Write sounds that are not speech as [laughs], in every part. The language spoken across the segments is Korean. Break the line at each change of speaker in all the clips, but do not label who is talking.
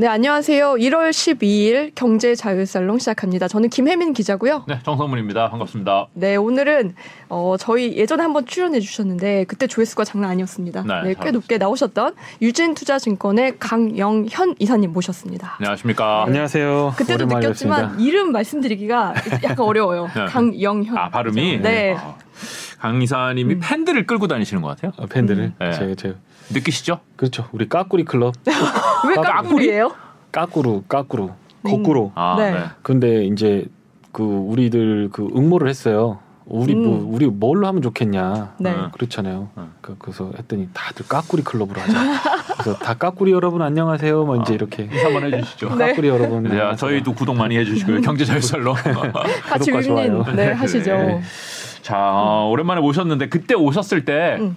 네, 안녕하세요. 1월 12일 경제 자유살롱 시작합니다. 저는 김혜민 기자고요.
네, 정성문입니다. 반갑습니다.
네, 오늘은 어, 저희 예전에 한번 출연해 주셨는데 그때 조회수가 장난 아니었습니다.
네,
네, 꽤 높게 나오셨던 유진투자증권의 강영현 이사님 모셨습니다.
안녕하십니까.
안녕하세요.
그때도 느꼈지만
뵙습니다.
이름 말씀드리기가 약간 어려워요.
네.
강영현.
아, 발음이?
네.
어, 강 이사님이
음.
팬들을 끌고 다니시는 것 같아요.
어, 팬들을
네.
제, 제
느끼시죠?
그렇죠. 우리 까꾸리 클럽 [laughs]
왜
까-
까꾸리예요?
까꾸루 까꾸루
네.
거꾸로.
아,
네.
네.
근데 이제 그 우리들 그 응모를 했어요. 우리 뭐
음.
우리 뭘로 하면 좋겠냐.
네.
음.
그렇잖아요.
음.
그, 그래서 했더니 다들 까꾸리 클럽으로 하자. 그래서 다 까꾸리 여러분 안녕하세요. 뭐 이제
아.
이렇게
인사 한번 해주시죠.
네. [laughs]
까꾸리 여러분.
네,
안녕하세요.
저희도 구독 많이 해주시고요. 경제자유살롱. [laughs]
같이
구독과
윈윈
좋아요.
네, 하시죠.
네.
자, 어, 오랜만에 모셨는데 그때 오셨을 때
음.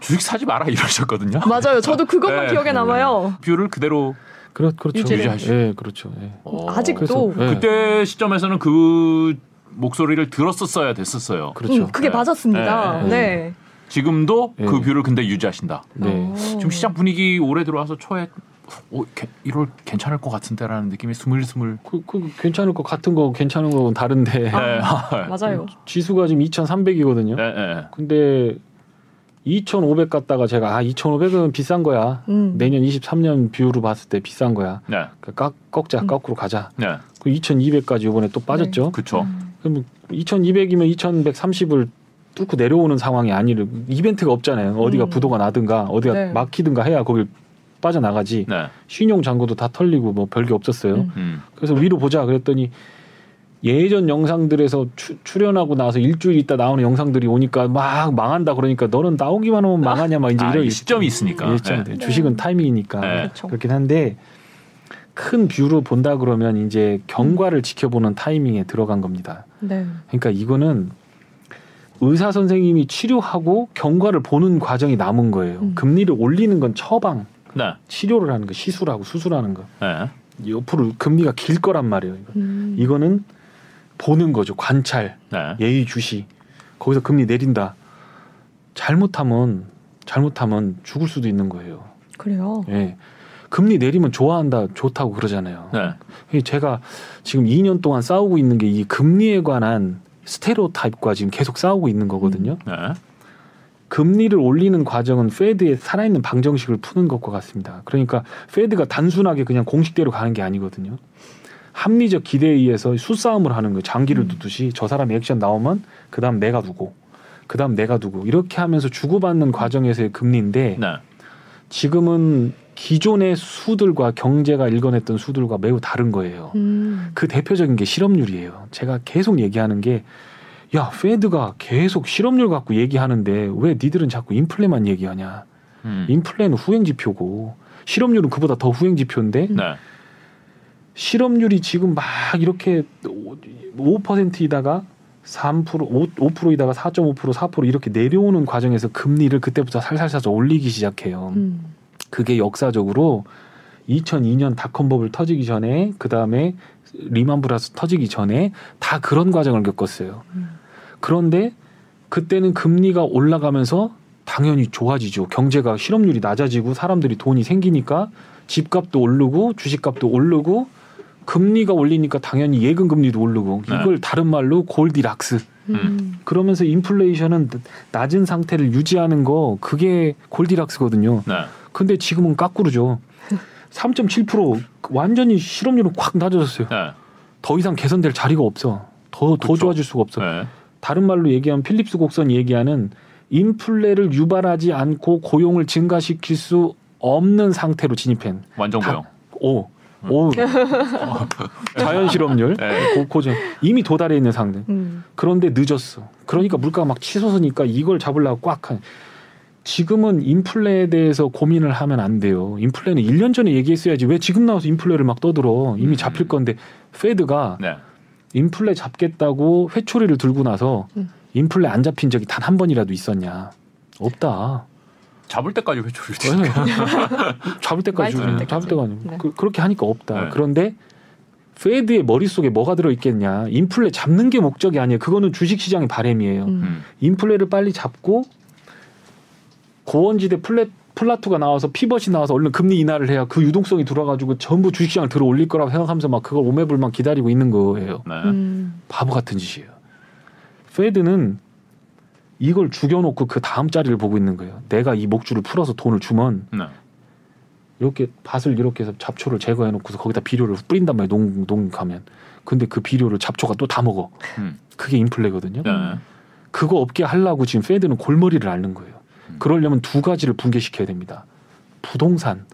주식 사지 마라 이러셨거든요.
맞아요. 저도 그것만
네.
기억에 남아요.
view를 그대로
그렇 그렇죠.
유지를.
유지하시죠.
예, 그렇죠. 예.
어,
아직도
그래서, 예.
그때 시점에서는 그 목소리를 들었었어야 됐었어요.
그렇죠.
음, 그게
네.
맞았습니다.
네.
네.
지금도
예.
그 view를 근데 유지하신다.
네.
어.
지금 시장 분위기 올해 들어와서 초에 오, 개- 1월 괜찮을 것 같은데라는 느낌이 스물스물.
그, 그 괜찮을 것 같은 거 괜찮은 거는 다른데
네.
맞아요.
지수가 지금 2,300이거든요.
네, 네.
근데 2,500 갔다가 제가 아 2,500은 비싼 거야.
음.
내년 23년 뷰로 봤을 때 비싼 거야.
네.
그 깎, 꺾자
음.
거꾸로 가자.
네.
그 2,200까지 이번에 또 빠졌죠.
그쵸.
음.
그럼 2,200이면 2,130을 뚫고 내려오는 상황이 아니를 이벤트가 없잖아요. 어디가
음.
부도가 나든가 어디가
네.
막히든가 해야 거길 빠져나가지.
네.
신용 잔고도 다 털리고 뭐 별게 없었어요.
음.
음.
그래서 위로 보자 그랬더니 예전 영상들에서 추, 출연하고 나서 일주일 있다 나오는 영상들이 오니까 막 망한다 그러니까 너는 나오기만 하면 망하냐 막 이제
아,
이런
이 시점이 있으니까.
예, 시점이
네.
돼. 주식은 타이밍이니까
네.
그렇죠.
그렇긴 한데 큰 뷰로 본다 그러면 이제 경과를 지켜보는 타이밍에 들어간 겁니다.
네.
그러니까 이거는 의사 선생님이 치료하고 경과를 보는 과정이 남은 거예요.
음.
금리를 올리는 건 처방,
네.
치료를 하는 거, 시술하고 수술하는 거.
네.
옆으로 금리가 길 거란 말이에요. 이거.
음.
이거는 보는 거죠. 관찰,
네.
예의주시. 거기서 금리 내린다. 잘못하면 잘못하면 죽을 수도 있는 거예요.
그래요.
예. 금리 내리면 좋아한다, 좋다고 그러잖아요.
네.
이 제가 지금 2년 동안 싸우고 있는 게 이 금리에 관한 스테레오타입과 지금 계속 싸우고 있는 거거든요.
네.
금리를 올리는 과정은 페드의 살아있는 방정식을 푸는 것과 같습니다. 그러니까 페드가 단순하게 그냥 공식대로 가는 게 아니거든요. 합리적 기대에 의해서 수싸움을 하는 거예요. 장기를
음.
두듯이 저 사람 액션 나오면 그다음 내가 두고 그다음 내가 두고 이렇게 하면서 주고받는 과정에서의 금리인데
네.
지금은 기존의 수들과 경제가 일궈냈던 수들과 매우 다른 거예요.
음.
그 대표적인 게 실업률이에요. 제가 계속 얘기하는 게, 야, 페드가 계속 실업률 갖고 얘기하는데 왜 니들은 자꾸 인플레만 얘기하냐.
음.
인플레는 후행 지표고, 실업률은 그보다 더 후행 지표인데,
네.
실업률이 지금 막 이렇게 5%이다가 3% 5, 5%이다가 4.5% 4% 이렇게 내려오는 과정에서 금리를 그때부터 살살살살 올리기 시작해요.
음.
그게 역사적으로 2002년 닷컴버블 터지기 전에 그 다음에 리만 브라스 터지기 전에 다 그런 과정을 겪었어요.
음.
그런데 그때는 금리가 올라가면서 당연히 좋아지죠. 경제가 실업률이 낮아지고 사람들이 돈이 생기니까 집값도 오르고 주식값도 오르고 금리가 올리니까 당연히 예금 금리도 오르고
네.
이걸 다른 말로 골디락스.
음.
그러면서 인플레이션은 낮은 상태를 유지하는 거 그게 골디락스거든요.
네.
근데 지금은 까꾸르죠. 3.7% 완전히 실업률은 확 낮아졌어요.
네.
더 이상 개선될 자리가 없어. 더, 더. 좋아질 수가 없어.
네.
다른 말로 얘기하면 필립스 곡선이 얘기하는 인플레를 유발하지 않고 고용을 증가시킬 수 없는 상태로 진입한
완전
다-
고용.
오. 오. 자연 실업률
네.
고, 고정 이미 도달해 있는 상태.
음.
그런데 늦었어. 그러니까 물가가 막 치솟으니까 이걸 잡으려고 꽉 한. 지금은 인플레에 대해서 고민을 하면 안 돼요. 인플레는 1년 전에 얘기했어야지. 왜 지금 나와서 인플레를 막 떠들어. 이미
음.
잡힐 건데 페드가
네.
인플레 잡겠다고 회초리를 들고 나서
음.
인플레 안 잡힌 적이 단 한 번이라도 있었냐? 없다.
잡을 때까지 회초리를
네.
치니까.
잡을 때까지
많이
주고,
잡을 때까지.
아니고
네.
그, 그렇게 하니까 없다.
네.
그런데 Fed의 머릿속에 뭐가 들어 있겠냐? 인플레 잡는 게 목적이 아니에요. 그거는 주식 시장의 바램이에요.
음.
음.
인플레를 빨리 잡고 고원지대 flat plateau가 나와서 피벗이 나와서 얼른 금리 인하를 해야 그 유동성이 들어가지고 전부 주식시장을 들어 올릴 거라고 생각하면서 막 그걸 오매불망 기다리고 있는 거예요.
네.
음.
바보 같은 짓이에요. Fed는 이걸 죽여놓고 그 다음 자리를 보고 있는 거예요. 내가 이 목줄을 풀어서 돈을 주면
네.
이렇게 밭을 이렇게 해서 잡초를 제거해놓고서 거기다 비료를 뿌린단 말이에요. 농, 농가면. 근데 그 비료를 잡초가 또 다 먹어.
음.
그게 인플레거든요.
네.
그거 없게 하려고 지금 Fed는 골머리를 앓는 거예요.
음.
그러려면 두 가지를 붕괴시켜야 됩니다. 부동산.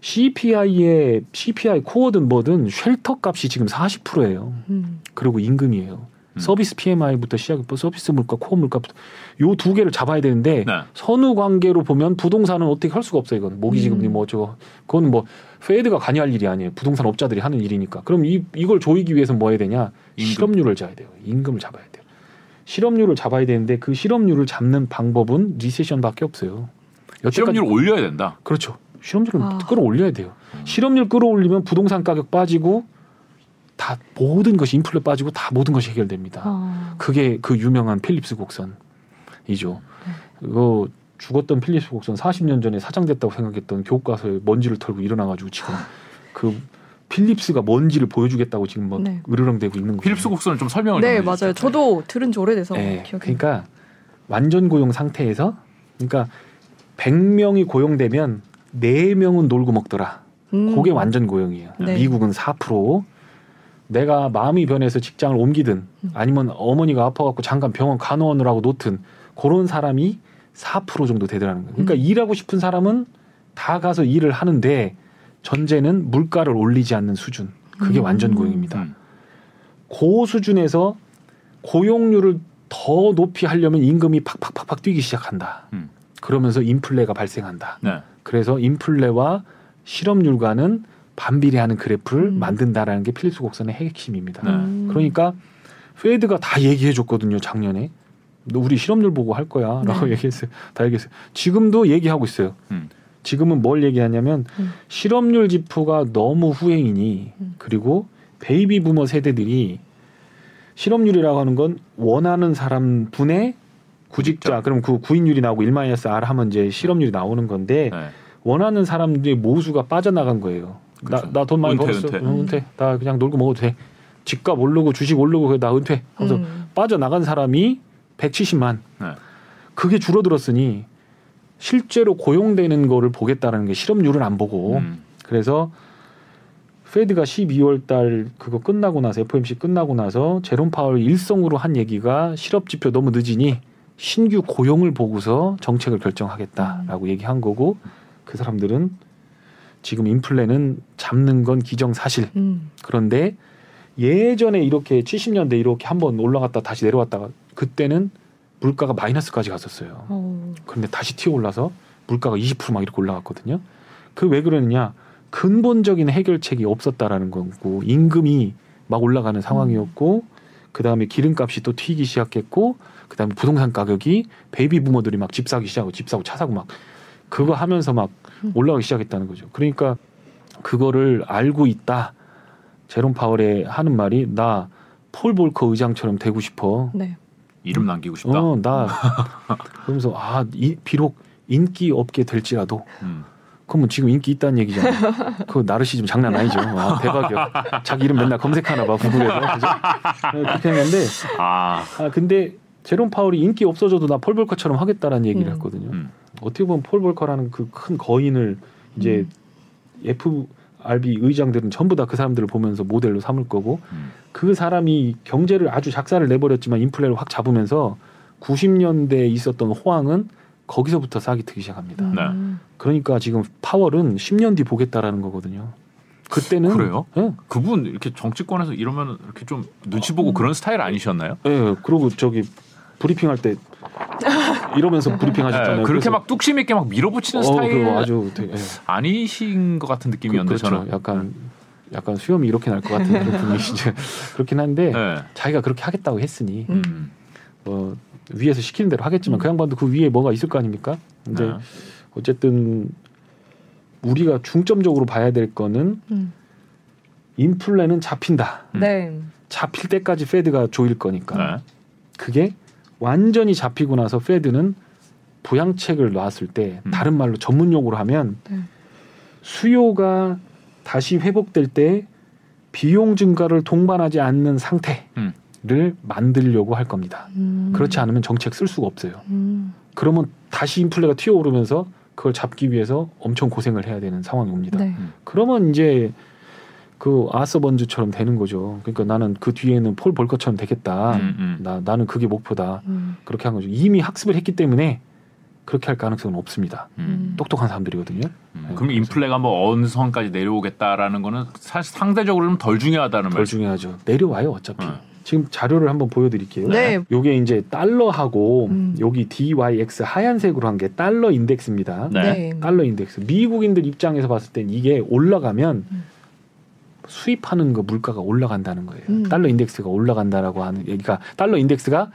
CPI의 CPI core든 뭐든 shelter 값이 지금 40%예요.
음.
그리고 임금이에요.
음.
서비스 PMI부터 시작해서 서비스 물가, 코어 물가부터 요 두 개를 잡아야 되는데
네.
선후 관계로 보면 부동산은 어떻게 할 수가 없어요. 이건 모기지급리
음.
뭐 저거 그건 뭐 페드가 관여할 일이 아니에요. 부동산 업자들이 하는 일이니까. 그럼 이 이걸 조이기 위해서 뭐 해야 되냐?
임금.
실업률을 잡아야 돼요. 임금을 잡아야 돼요. 실업률을 잡아야 되는데 그 실업률을 잡는 방법은 리세션밖에 없어요. 여태까지-
실업률 올려야 된다.
그렇죠. 실업률을
아.
끌어올려야 돼요.
음.
실업률 끌어올리면 부동산 가격 빠지고 다 모든 것이 인플레 빠지고 다 모든 것이 해결됩니다.
아.
그게 그 유명한 필립스 곡선이죠. 그거 죽었던 필립스 곡선 40년 전에 사장됐다고 생각했던 교과서에 먼지를 털고 일어나가지고 지금 그 필립스가 뭔지를 보여주겠다고 지금 뭐
네.
으르렁대고 있는 거예요.
필립스 곡선을 좀 설명을
네,
좀
맞아요. 저도 들은 지 오래돼서
네,
기억이.
그러니까 완전 고용 상태에서 그러니까 100명이 고용되면 4명은 놀고 먹더라.
음.
그게 완전 고용이에요.
네.
미국은 4%. 내가 마음이 변해서 직장을 옮기든
음.
아니면 어머니가 아파갖고 잠깐 병원 간호원을 하고 놓든 그런 사람이 4% 정도 되더라는 거예요. 그러니까
음.
일하고 싶은 사람은 다 가서 일을 하는데 전제는 물가를 올리지 않는 수준. 그게
음.
완전 고용입니다.
음.
그 수준에서 고용률을 더 높이 하려면 임금이 팍팍팍팍 뛰기 시작한다.
음.
그러면서 인플레가 발생한다.
네.
그래서 인플레와 실업률과는 반비례하는 그래프를
음.
만든다라는 게 필립스 곡선의 핵심입니다.
네.
음.
그러니까 Fed가 다 얘기해 줬거든요 작년에. 너 우리 실업률 보고 할 거야라고
네. [laughs]
얘기했어요. 다 얘기했어요. 지금도 얘기하고 있어요.
음.
지금은 뭘 얘기하냐면
음.
실업률 지표가 너무 후행이니
음.
그리고 베이비 부머 세대들이 실업률이라고 하는 건 원하는 사람 분의 구직자. 그럼 그 구인율이 나오고 1 마이너스 R 하면 이제 실업률이 나오는 건데
네.
원하는 사람들의 모수가 빠져나간 거예요.
그렇죠.
나돈 많이
은퇴,
벌었어.
은퇴.
응, 은퇴. 나 그냥 놀고 먹어도 돼. 집값 오르고 주식 오르고 그래, 나 은퇴. 하면서
음.
빠져나간 사람이 170만.
네.
그게 줄어들었으니 실제로 고용되는 거를 보겠다라는 게 실업률은 안 보고
음.
그래서 페드가 12월 달 그거 끝나고 나서 FOMC 끝나고 나서 제롬 파월 일성으로 한 얘기가 실업 지표 너무 늦으니 신규 고용을 보고서 정책을 결정하겠다라고 얘기한 거고 그 사람들은 지금 인플레는 잡는 건 기정사실.
음.
그런데 예전에 이렇게 70년대 이렇게 한번 올라갔다 다시 내려왔다가 그때는 물가가 마이너스까지 갔었어요.
어.
그런데 다시 튀어 올라서 물가가 20%막 이렇게 올라갔거든요. 그 왜 그러느냐? 근본적인 해결책이 없었다라는 거고 임금이 막 올라가는 상황이었고 그 다음에 기름값이 또 튀기 시작했고 그 다음에 부동산 가격이 베이비 부머들이 막 집 사기 시작하고 집 사고 차 사고 막 그거 하면서 막
음.
올라가기 시작했다는 거죠. 그러니까 그거를 알고 있다. 제롬 파월의 하는 말이 나 폴 볼커 의장처럼 되고 싶어.
네.
이름 남기고 싶다.
어, 나 그러면서 아, 이, 비록 인기 없게 될지라도
음.
그러면 지금 인기 있다는 얘기잖아. 그 나르시즘 장난 아니죠. 와, 대박이야. 자기 이름 맨날 검색하나 봐 구글에서. 그죠? 네, 그렇게 했는데
아,
아 근데 제롬 파월이 인기 없어져도 나 폴 볼커처럼 하겠다라는 얘기를
음.
했거든요.
음.
어떻게 보면 폴 볼커라는 그 큰 거인을 이제
음.
FRB 의장들은 전부 다 그 사람들을 보면서 모델로 삼을 거고
음.
그 사람이 경제를 아주 작사를 내버렸지만 인플레를 확 잡으면서 90년대에 있었던 호황은 거기서부터 싹이 트기 시작합니다.
음.
그러니까 지금 파월은 10년 뒤 보겠다라는 거거든요. 그때는
그래요?
예.
그분 이렇게 정치권에서 이러면 이렇게 좀 눈치 보고
음.
그런 스타일 아니셨나요?
예. 그리고 저기 브리핑 할 때 [laughs] 이러면서 브리핑 하셨잖아요.
네, 그렇게
그래서
막 뚝심 있게 막 밀어붙이는
어,
스타일
아주 되게, 예.
아니신 것 같은 느낌이었는데
그, 그렇죠.
저는.
약간 약간 수염이 이렇게 날 것 같은 그런 [laughs] 분위기죠. 그렇긴 한데
네.
자기가 그렇게 하겠다고 했으니
음.
음.
뭐 위에서 시키는 대로 하겠지만
음.
그 양반도 그 위에 뭐가 있을 거 아닙니까? 이제
네.
어쨌든 우리가 중점적으로 봐야 될 거는
음.
인플레는 잡힌다.
음.
네.
잡힐 때까지 페드가 조일 거니까
네.
그게 완전히 잡히고 나서 페드는 부양책을 놨을 때
음.
다른 말로 전문 용어로 하면
네.
수요가 다시 회복될 때 비용 증가를 동반하지 않는 상태를
음.
만들려고 할 겁니다.
음.
그렇지 않으면 정책 쓸 수가 없어요.
음.
그러면 다시 인플레가 튀어오르면서 그걸 잡기 위해서 엄청 고생을 해야 되는 상황이 옵니다.
네.
그러면 이제 그 아서 번즈처럼 되는 거죠. 그러니까 나는 그 뒤에는 폴 볼것처럼 되겠다.
음, 음.
나 나는 그게 목표다.
음.
그렇게 한 거죠. 이미 학습을 했기 때문에 그렇게 할 가능성은 없습니다.
음.
똑똑한 사람들이거든요.
음.
네,
그럼
그래서-
인플레가 뭐 어느 선까지 내려오겠다라는 거는 사실 상대적으로는 덜 중요하다는
덜
말씀.
중요하죠. 내려와요 어차피.
어.
지금 자료를 한번 보여드릴게요.
네.
요게 이제 달러하고
음.
여기 DYX 하얀색으로 한 게 달러 인덱스입니다.
네.
달러 인덱스. 미국인들 입장에서 봤을 땐 이게 올라가면
음.
수입하는 거 물가가 올라간다는 거예요.
음.
달러 인덱스가 올라간다라고 하는 얘기가 달러 인덱스가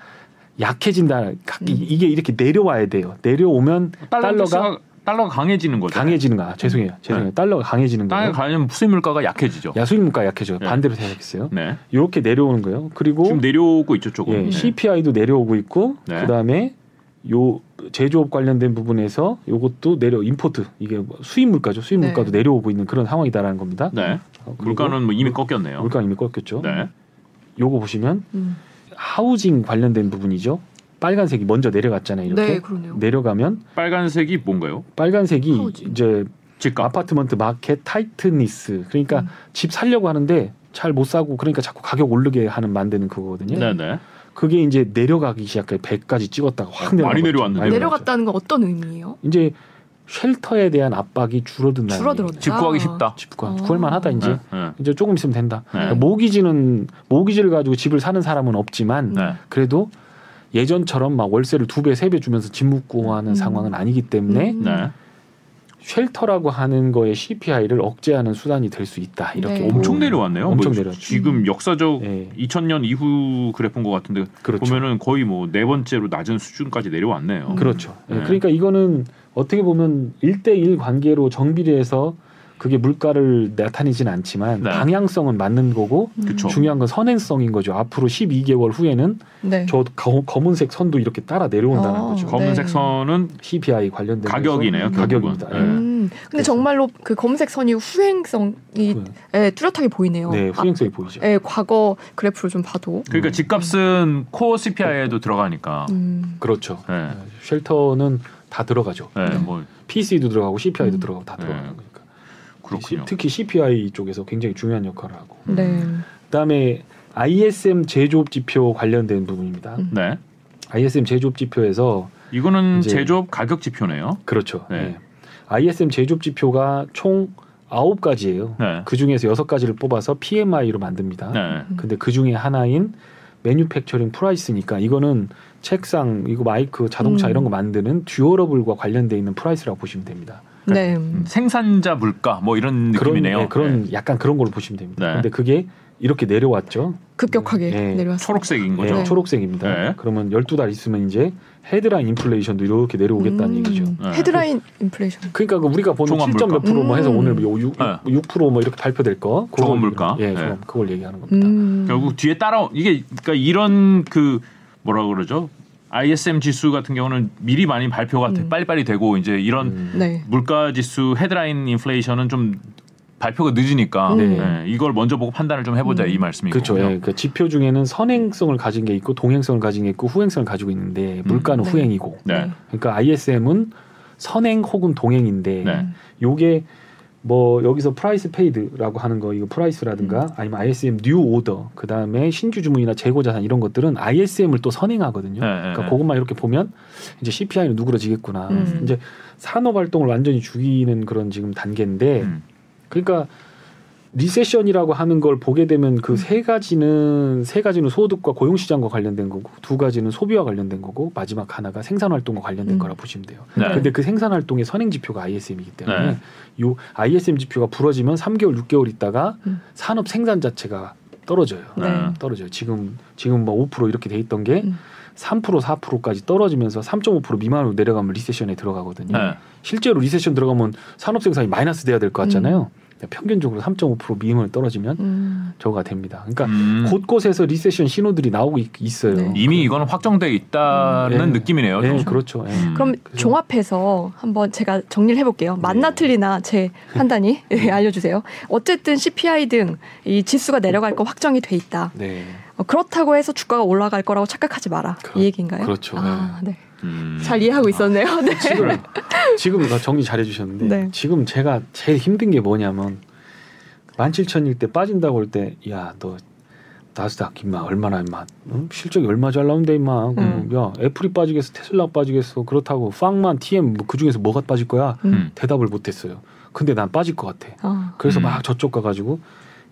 약해진다. 가- 이- 이게 이렇게 내려와야 돼요. 내려오면 달러가
달러가 달러가 강해지는 거죠.
강해지는 거야. 죄송해요. 죄송해요. 달러가 강해지는
달러가
거예요.
강해지면 수입 물가가 약해지죠.
야 수입 물가 약해져요.
네.
반대로 생각했어요.
네.
이렇게 내려오는 거예요. 그리고
지금 내려오고 있죠 조금.
예,
네.
CPI도 내려오고 있고
네.
그다음에 요 제조업 관련된 부분에서 요것도 내려 임포트 이게 뭐 수입 물가죠. 수입
네.
물가도 내려오고 있는 그런 상황이다라는 겁니다.
네.
어,
물가는 뭐 이미 꺾였네요.
물가 이미 꺾였죠.
네.
요거 보시면
음.
housing 관련된 부분이죠. 빨간색이 먼저 내려갔잖아요. 이렇게
네, 그러네요.
내려가면
빨간색이 뭔가요?
빨간색이
housing.
이제
집값.
apartment market tightness 그러니까
음.
집 살려고 하는데 잘 못 사고 그러니까 자꾸 가격 오르게 하는 만드는 그거거든요.
네, 네.
그게 이제 내려가기 시작해 100까지 찍었다가 확
많이
내려갔죠.
내려왔는데요.
많이
내려갔다는 건 어떤 의미예요?
이제 shelter에 대한 압박이 줄어든다는
줄어들었다.
집 구하기 쉽다.
집 구하,
아.
구할만하다 이제
네. 네.
이제 조금 있으면 된다.
네.
그러니까 모기지는 모기지를 가지고 집을 사는 사람은 없지만
네.
그래도 예전처럼 막 월세를 두 배 세 배 주면서 집 묵고 하는
음.
상황은 아니기 때문에
음.
네.
shelter라고 하는 거의 CPI를 억제하는 수단이 될 수 있다. 이렇게
네.
엄청 내려왔네요.
엄청
뭐
내려왔죠.
지금 역사적
예,
2000년 이후 그래프인 것 같은데
그렇죠.
보면은 거의 뭐 네 번째로 낮은 수준까지 내려왔네요.
음.
그렇죠. 예,
네.
그러니까 이거는 어떻게 보면 1대1 관계로 정비례해서 그게 물가를 나타내지는 않지만
네.
방향성은 맞는 거고
음.
그쵸.
중요한 건 선행성인 거죠. 앞으로 12개월 후에는
네.
저 거- 검은색 선도 이렇게 따라 내려온다는
어.
거죠.
검은색
네.
선은
CPI 관련된
가격이네요.
가격입니다. 예.
음. 근데
그래서-
정말로 그 검은색 선이 후행성이
그-
예, 뚜렷하게 보이네요.
네,
아,
후행성이 보이죠.
예, 과거 그래프를 좀 봐도.
그러니까 집값은 코어 CPI에도 들어가니까.
음.
그렇죠.
네.
예, 쉘터는 다 들어가죠.
네,
네.
뭐
PC도 들어가고 CPI도
음.
들어가고 다
네.
들어가는 거니까.
그렇군요.
특히 CPI 쪽에서 굉장히 중요한 역할을 하고.
네.
그다음에 ISM 제조업 지표 관련된 부분입니다.
음.
네.
ISM 제조업 지표에서
이거는
이제-
제조업 가격 지표네요.
그렇죠.
네.
네. ISM 제조업 지표가 총 아홉 가지예요.
네.
그 중에서 여섯 가지를 뽑아서 PMI로 만듭니다.
네.
근데 그 중에 하나인 manufacturing price니까 이거는 책상, 이거 마이크, 자동차
음.
이런 거 만드는 durable과 관련돼 있는 price라고 보시면 됩니다.
네.
음, 생산자 물가 뭐 이런
그런
느낌이네요.
네, 그런
네.
약간 그런 걸로 보시면 됩니다.
네.
근데 그게 이렇게 내려왔죠.
급격하게
네.
내려왔어요.
초록색인
네,
거죠.
네.
초록색입니다.
네.
그러면 12달 있으면 이제 헤드라인 인플레이션도 이렇게 내려오겠다는
음.
얘기죠.
네.
헤드라인 인플레이션.
그러니까 그 우리가 보는
종합
7점 몇
물가.
프로 뭐 해서
음.
오늘 뭐 6,
네.
6%뭐 이렇게 발표될 거.
종합 물가.
예,
네.
그걸 얘기하는 겁니다.
음.
결국 뒤에 따라 이게 그러니까 이런 그 뭐라 그러죠? ISM 지수 같은 경우는 미리 많이 발표가
음.
빨리빨리 되고 이제 이런
음.
네.
물가 지수 헤드라인 인플레이션은 좀 발표가 늦으니까
네.
예, 이걸 먼저 보고 판단을 좀 해보자
음.
이 말씀이고
그렇죠. 예, 그 지표 중에는 선행성을 가진 게 있고 동행성을 가진 게 있고 후행성을 가지고 있는데 물가는
네.
후행이고.
네.
그러니까 ISM은 선행 혹은 동행인데
네.
요게 뭐 여기서 price paid라고 하는 거 이거 price라든가
음.
아니면 ISM new order 그다음에 신규 주문이나 재고 자산 이런 것들은 ISM을 또 선행하거든요.
네, 네,
그러니까
네.
그것만 이렇게 보면 이제 CPI는 누그러지겠구나.
음.
이제 산업 활동을 완전히 죽이는 그런 지금 단계인데
음.
그러니까 리세션이라고 하는 걸 보게 되면
음.
그세 가지는 세 가지는 소득과 고용 시장과 관련된 거고 두 가지는 소비와 관련된 거고 마지막 하나가 생산 활동과 관련된
음.
거라 보시면 돼요.
네.
근데 그 생산 활동의 선행 지표가 ISM이기 때문에
네.
요 ISM 지표가 부러지면 3개월, 6개월 있다가
음.
산업 생산 자체가 떨어져요.
네.
떨어져요. 지금 지금 뭐5% 이렇게 돼 있던 게
음.
3% 4%까지 떨어지면서 3.5% 미만으로 내려가면 recession에 들어가거든요.
네.
실제로 recession 들어가면 산업 생산이 마이너스 돼야 될 것 같잖아요. 평균적으로 3.5% 미만을 떨어지면
음.
저거가 됩니다. 그러니까
음.
곳곳에서 recession 신호들이 나오고 있, 어요
네.
이미 이거는 확정돼 있다는
음. 네.
느낌이네요.
네,
좀.
그렇죠. 예.
음.
그럼
그래서-
종합해서 한번 제가 정리를 해볼게요. 맞나
네.
틀리나 제 판단이 [laughs] 예, 알려주세요. 어쨌든 CPI 등 이 지수가 내려갈 거 확정이 돼 있다.
네.
어, 그렇다고 해서 주가가 올라갈 거라고 착각하지 마라.
그렇-
이 얘기인가요?
그렇죠.
아, 네.
음.
잘 이해하고 있었네요. 네.
지금 [laughs] 지금 정리 잘 해주셨는데
네.
지금 제가 제일 힘든 게 뭐냐면 17,000일 때 빠진다고 할 때 야 너 나스닥 임마 얼마나 임마 응? 실적이 얼마 잘 나온대 임마
음.
야 애플이 빠지겠어 테슬라 빠지겠어 그렇다고 팡만 TM 뭐 그중에서 뭐가 빠질 거야
음.
대답을 못했어요 근데 난 빠질 것 같아
아,
그래서
음.
막 저쪽 가가지고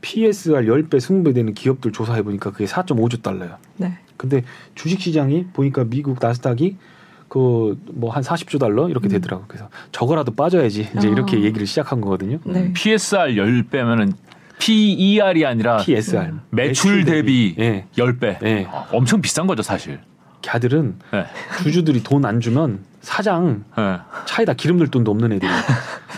PSR 10배 20배 되는 기업들 조사해 보니까 그게 4.5조 달러야
네.
근데 주식 시장이 보니까 미국 나스닥이 그 뭐 한 40조 달러 이렇게
음.
되더라고. 그래서 저거라도 빠져야지 이제
아.
이렇게 얘기를 시작한 거거든요.
네.
PSR 10배면은 PER이 아니라
PSR
매출 대비
예.
10배.
예.
아, 엄청 비싼 거죠, 사실.
걔들은
네.
주주들이 돈 안 주면 사장
네.
차에다 기름 넣을 돈도 없는 [laughs] 애들이야.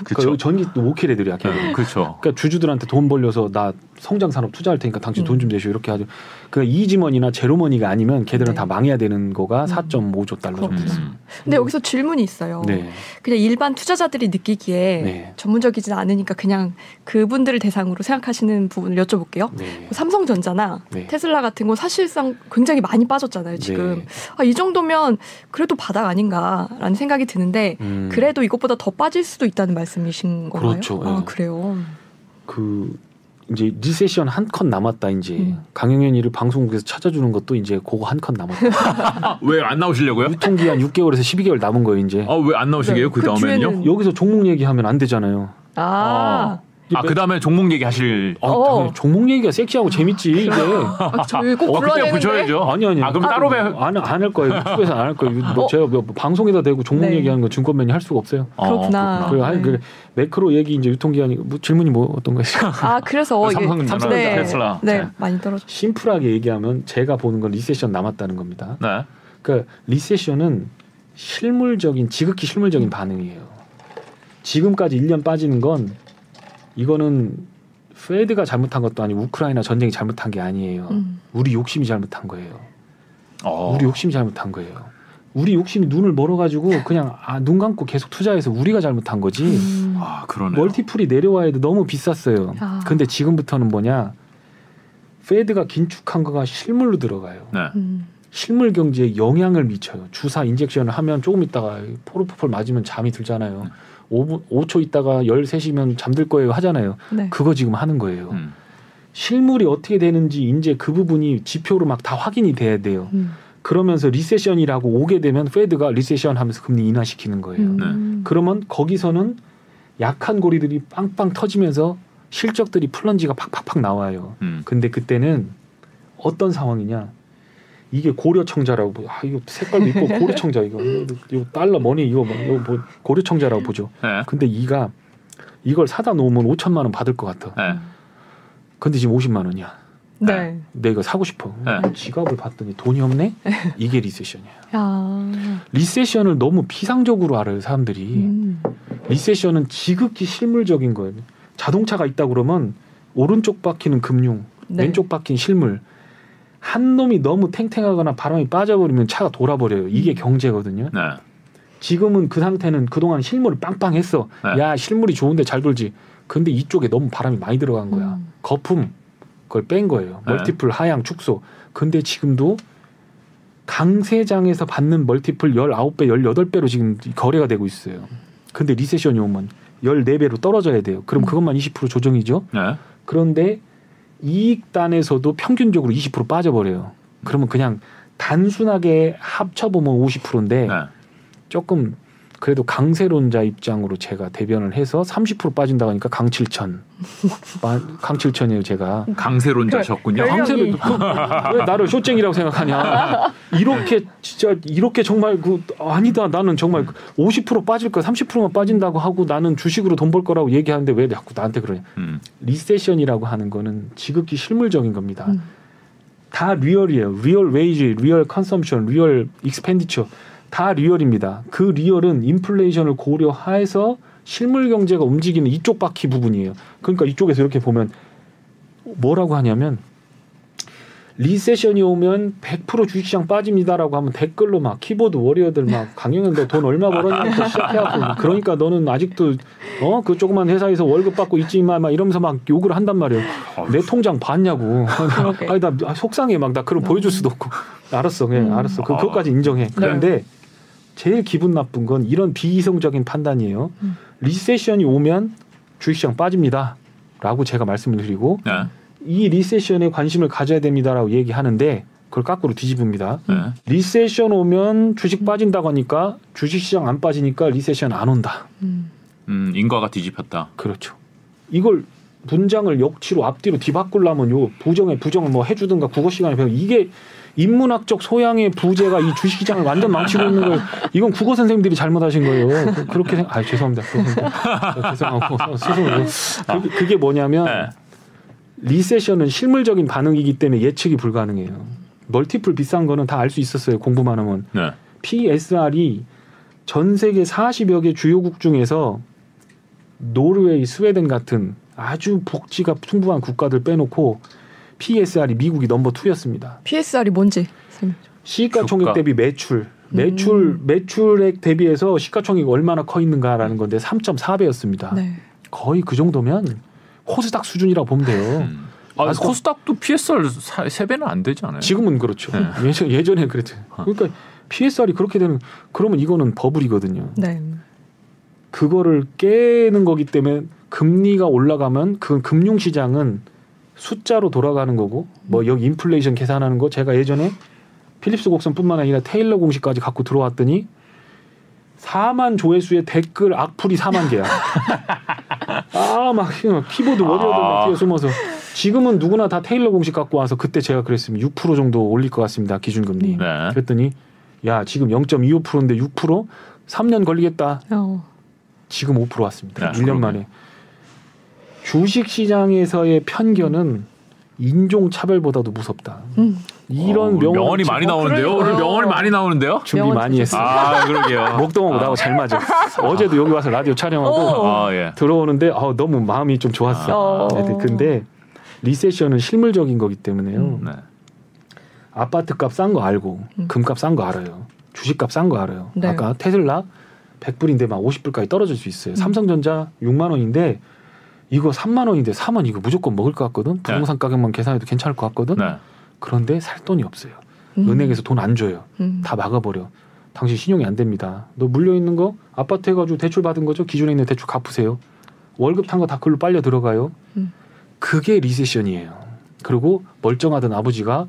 그쵸.
그러니까 전기도 못킬 애들이야. 걔들.
네, 그렇죠.
그러니까 주주들한테 돈 벌려서 나 성장 산업 투자할 테니까 당신 돈좀 내시오 이렇게 하죠. 그 이지머니나 제로머니가 아니면 걔들은
네.
다 망해야 되는 거가
음.
4.5조 달러 정도.
음.
근데 여기서 질문이 있어요.
네.
그냥 일반 투자자들이 느끼기에
네.
전문적이진 않으니까 그냥 그분들을 대상으로 생각하시는 부분을 여쭤볼게요.
네.
삼성전자나
네.
테슬라 같은 거 사실상 굉장히 많이 빠졌잖아요, 지금.
네.
아, 이 정도면 그래도 바닥 아닌가라는 생각이 드는데
음.
그래도 이것보다 더 빠질 수도 있다는 말씀이신 건가요?
그렇죠,
아,
예.
그래요.
그 이제 리세션 한 컷 남았다 이제
음.
강영현이를 방송국에서 찾아주는 것도 이제 그거 한 컷 남았다.
아, [laughs] 왜안 나오시려고요?
유통기한 6개월에서 12개월 남은 거예요 이제.
아, 왜 안 나오시게요?
네, 그그
다음에는요?
여기서 종목 얘기하면 안 되잖아요.
아,
아, 그 다음에 종목 얘기 하실.
아,
어.
종목 얘기가 섹시하고 재밌지 이게.
아, 저희 꼭
어, 그때. 붙여야죠.
아니 아니.
아, 그럼 따로 배.
안 안 할 거예요. 유튜브에서 안 할 거예요. 뭐
어.
제가 뭐 방송에다 대고 종목
네.
얘기하는 거 증권맨이 할 수가 없어요.
어,
그렇구나.
그리고
아,
한
네.
그 매크로 얘기 이제 유통기한이 뭐 질문이 뭐 어떤 거예요?
아, 그래서 이게
삼성,
삼성,
네,
테슬라.
네,
네.
많이 떨어져.
심플하게 얘기하면 제가 보는 건 리세션 남았다는 겁니다.
네.
그러니까 리세션은 실물적인 지극히 실물적인 반응이에요. 지금까지 1년 빠지는 건 이거는 페드가 잘못한 것도 아니고 우크라이나 전쟁이 잘못한 게 아니에요.
음.
우리 욕심이 잘못한 거예요.
어.
우리 욕심이 잘못한 거예요. 우리 욕심이 눈을 멀어가지고 그냥 아, 눈 감고 계속 투자해서 우리가 잘못한 거지.
음.
아, 그러네요.
멀티플이 내려와야 돼 너무 비쌌어요.
아.
근데 지금부터는 뭐냐? 페드가 긴축한 거가 실물로 들어가요.
네.
음.
실물 경제에 영향을 미쳐요. 주사 인젝션을 하면 조금 있다가 포로포폴 맞으면 잠이 들잖아요.
음.
5분 5초 있다가 13시면 잠들 거예요 하잖아요.
네.
그거 지금 하는 거예요.
음.
실물이 어떻게 되는지 이제 그 부분이 지표로 막 다 확인이 돼야 돼요.
음.
그러면서 recession이라고 오게 되면 Fed가 recession 하면서 금리 인하시키는 거예요.
음.
그러면 거기서는 약한 고리들이 빵빵 터지면서 실적들이 plunge가 팍팍팍 나와요.
음.
근데 그때는 어떤 상황이냐? 이게 고려청자라고 보- 아 이거 색깔도 이쁘고 [laughs] 고려청자 이거 이거, 이거 달러 money 이거 뭐, 이거 뭐 고려청자라고 보죠.
네.
근데 이가 이걸 사다 놓으면 5천만 원 받을 것 같아.
네.
근데 지금 50만 원이야.
네.
내가 이거 사고 싶어.
네.
지갑을 봤더니 돈이 없네. [laughs] 이게 리세션이야.
야.
리세션을 너무 피상적으로 알아요 사람들이.
음.
리세션은 지극히 실물적인 거예요. 자동차가 있다 그러면 오른쪽 바퀴는 금융,
네.
왼쪽 바퀴는 실물. 한 놈이 너무 탱탱하거나 바람이 빠져버리면 차가 돌아버려요. 이게
음.
경제거든요.
네.
지금은 그 상태는 그동안 실물을 빵빵했어.
네.
야 실물이 좋은데 잘 돌지. 근데 이쪽에 너무 바람이 많이 들어간 거야.
음.
거품 그걸 뺀 거예요.
네.
멀티플 하향 축소. 근데 지금도 강세장에서 받는 멀티플 19배, 18배로 지금 거래가 되고 있어요. 근데 리세션이 오면 14배로 떨어져야 돼요. 그럼
음.
그것만 20% 조정이죠.
네.
그런데 이익단에서도 평균적으로 20% 빠져버려요. 그러면 그냥 단순하게 합쳐보면 50%인데
네.
조금 그래도 강세론자 입장으로 제가 대변을 해서 30% 빠진다고 하니까 강칠천. 마- 강칠천이에요, 제가.
강세론자셨군요.
별명이.
그, 왜 나를 short쟁이라고 생각하냐? 이렇게 진짜 이렇게 정말 그 아니다. 나는 정말 50% 빠질 거 30%만 빠진다고 하고 나는 주식으로 돈 벌 거라고 얘기하는데 왜 자꾸 나한테 그러냐?
음.
recession이라고 하는 거는 지극히 실물적인 겁니다.
음.
다 real이에요. Real wage, real consumption, real expenditure 다 real입니다. 그 real은 인플레이션을 고려해서 실물 경제가 움직이는 이쪽 바퀴 부분이에요. 그러니까 이쪽에서 이렇게 보면 뭐라고 하냐면 recession이 오면 100% 주식시장 빠집니다라고 하면 댓글로 막 keyboard warrior들 막 강영현 너 돈 얼마 벌었냐부터 [laughs] 시작해갖고 그러니까 너는 아직도 어 그 조그만 회사에서 월급 받고 있지만 막 이러면서 막 욕을 한단 말이에요. 내 통장 봤냐고. 아니 나 속상해 막 나 그럼 보여줄 수도 없고. 알았어 그냥
음.
알았어. 그 그것까지 인정해. 그런데 제일 기분 나쁜 건 이런 비이성적인 판단이에요.
음.
recession이 오면 주식시장 빠집니다라고 제가 말씀을 드리고
네.
이 recession에 관심을 가져야 됩니다라고 얘기하는데 그걸 거꾸로 뒤집습니다.
네.
recession 오면 주식 빠진다고 하니까 주식시장 안 빠지니까 recession 안 온다.
음.
음, 인과가 뒤집혔다.
그렇죠. 이걸 문장을 역치로 앞뒤로 뒤바꾸려면 요 부정에 부정을 뭐 해주든가 국어 시간에 배우 이게 인문학적 소양의 부재가 이 주식시장을 완전 망치고 있는 걸 이건 국어 선생님들이 잘못하신 거예요. 그- 그렇게 생아 죄송합니다. 죄송합니다. 죄송하고 스스로 그게, 그게 뭐냐면
네.
리세션은 실물적인 반응이기 때문에 예측이 불가능해요. 멀티플 비싼 거는 다 알 수 있었어요. 공부만 하면.
네.
PSR이 전 세계 40여 개 주요국 중에서 노르웨이, 스웨덴 같은 아주 복지가 풍부한 국가들 빼놓고 PSR이 미국이 넘버 2였습니다.
PSR이 뭔지 설명 좀.
시가총액. 대비 매출, 매출 매출액 대비해서 시가총액이 얼마나 커 있는가라는 건데 3.4배였습니다.
네.
거의 그 정도면 코스닥 수준이라고 보면 돼요.
음. 아, 코스닥도 PSR 사, 세 배는 안 되지 않아요?
지금은 그렇죠.
네. [laughs]
예전 예전에 그랬죠. 그러니까 PSR이 그렇게 되는 그러면 이거는 버블이거든요.
네.
그거를 깨는 거기 때문에 금리가 올라가면 그 금융 시장은 숫자로 돌아가는 거고 뭐 여기 인플레이션 계산하는 거 제가 예전에 필립스 곡선뿐만 아니라 테일러 공식까지 갖고 들어왔더니 4만 조회수의 댓글 악플이 4만 개야. [laughs] 아막 키보드 워리어들 막
아.
뒤에 숨어서 지금은 누구나 다 테일러 공식 갖고 와서 그때 제가 그랬으면 6% 정도 올릴 것 같습니다 기준금리.
네.
그랬더니 야 지금 0.25%인데 6% 3년 걸리겠다.
어.
지금 5% 왔습니다.
네,
1년
그러게요.
만에. 주식 시장에서의 편견은 인종 차별보다도 무섭다.
음.
이런
어,
명언
명언이 많이 나오는데요.
그러니까요.
오늘 명언이 많이 나오는데요.
준비 많이 했어.
아, 그러게요. [laughs]
목동하고 나하고 잘 맞아. 어제도 여기 와서 라디오 촬영하고
어.
아, 예.
들어오는데 어, 너무 마음이 좀 좋았어.
어.
네, 근데 리세션은 실물적인 거기 때문에요.
네.
아파트 값 싼 거 알고
음.
금값 싼 거 알아요. 주식 값 싼 거 알아요.
네.
아까 테슬라 100불인데 막 50불까지 떨어질 수 있어요. 삼성전자 6만 원인데 이거 3만 원인데 사면 이거 무조건 먹을 것 같거든. 부동산 가격만 계산해도 괜찮을 것 같거든.
네.
그런데 살 돈이 없어요.
음.
은행에서 돈 안 줘요.
음.
다 막아버려. 당신 신용이 안 됩니다. 너 물려 있는 거 아파트 해가지고 대출 받은 거죠. 기존에 있는 대출 갚으세요. 월급 탄 거 다 그걸로 빨려 들어가요.
음.
그게 리세션이에요. 그리고 멀쩡하던 아버지가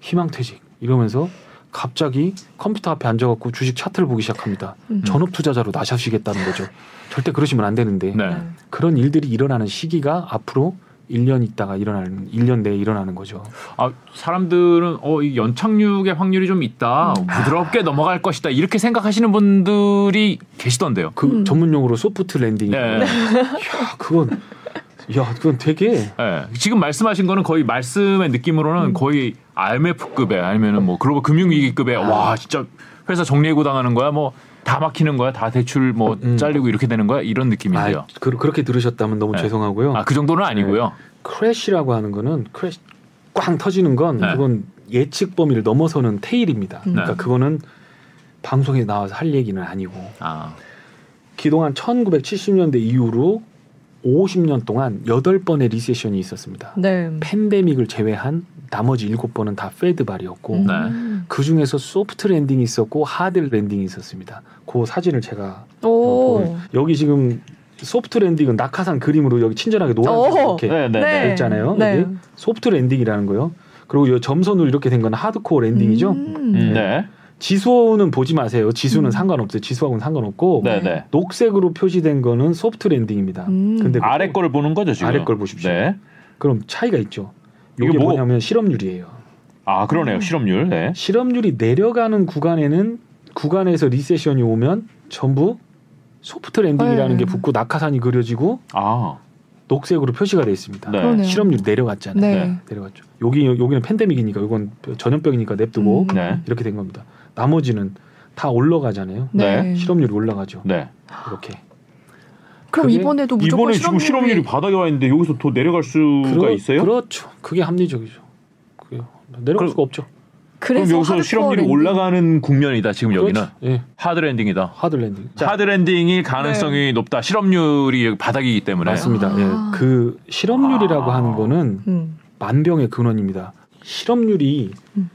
희망퇴직 이러면서 갑자기 컴퓨터 앞에 앉아갖고 주식 차트를 보기 시작합니다.
음.
전업 투자자로 나서시겠다는 거죠. 절대 그러시면 안 되는데
네.
네.
그런 일들이 일어나는 시기가 앞으로 1년 있다가 일어나는 1년 내에 일어나는 거죠.
아, 사람들은 어, 이 연착륙의 확률이 좀 있다.
음.
부드럽게 넘어갈 것이다. 이렇게 생각하시는 분들이 계시던데요.
그
음.
전문 용어로 soft landing이.
네.
야, 그건 야, 그건 되게
예. 지금 말씀하신 거는 거의 말씀의 느낌으로는
음.
거의 IMF급에 아니면은 뭐 글로벌 금융위기급에 와 진짜 회사 정리해고 당하는 거야 뭐 다 막히는 거야 다 대출 뭐
음.
잘리고 이렇게 되는 거야 이런 느낌인데요.
아, 그, 그렇게 들으셨다면 너무
네.
죄송하고요.
아그 정도는 아니고요.
crash라고 하는 거는 crash 꽝 터지는 건
네.
그건 예측 범위를 넘어서는 tail입니다.
음.
그러니까
네.
그거는 방송에 나와서 할 얘기는 아니고
아
그동안 1970년대 이후로 50년 동안 8번의 recession이 있었습니다.
네.
팬데믹을 제외한 나머지 7번은 다 Fed 발이었고
음.
네.
그 중에서 soft landing이 있었고 hard landing이 있었습니다. 그 사진을 제가 어, 여기 지금 soft landing은 낙하산 그림으로 여기 친절하게 노란색
오.
이렇게
네, 네,
네.
있잖아요.
네.
soft landing이라는 거요. 그리고 이 점선으로 이렇게 된 건 hardcore landing이죠.
음.
음, 네.
지수는 보지 마세요. 지수는
음.
상관없어요. 지수하고는 상관없고
네,
네.
네.
녹색으로 표시된 거는 soft landing입니다.
음.
근데
아래 거를 보는 거죠 지금.
아래 걸 보십시오.
네.
그럼 차이가 있죠.
이게 뭐-
뭐냐면 실업률이에요.
아 그러네요 실업률. 네.
실업률이 내려가는 구간에는 구간에서 recession이 오면 전부 soft landing이라는
네.
게 붙고 낙하산이 그려지고
아
녹색으로 표시가 돼 있습니다.
네.
실업률 내려갔잖아요.
네.
네.
내려갔죠. 여기 여기는 팬데믹이니까 이건 전염병이니까 냅두고
음.
네.
이렇게 된 겁니다. 나머지는 다 올라가잖아요.
네.
실업률이 올라가죠.
네.
이렇게
그럼 이번에도 무조건
이번에 지금 실업률이 바닥에 와 있는데 여기서 더 내려갈 수가
그러-
있어요?
그렇죠. 그게 합리적이죠. 그게 내려갈
그럼-
수가 없죠.
그럼 여기서 실업률이
landing.
올라가는
국면이다 지금 여기는
그렇죠. 예.
hard landing이다. hard landing. hard landing이 가능성이 높다. 실업률이 바닥이기 때문에.
맞습니다.
아.
예. 그 실업률이라고
아.
하는 거는
음.
만병의 근원입니다. 실업률이
음.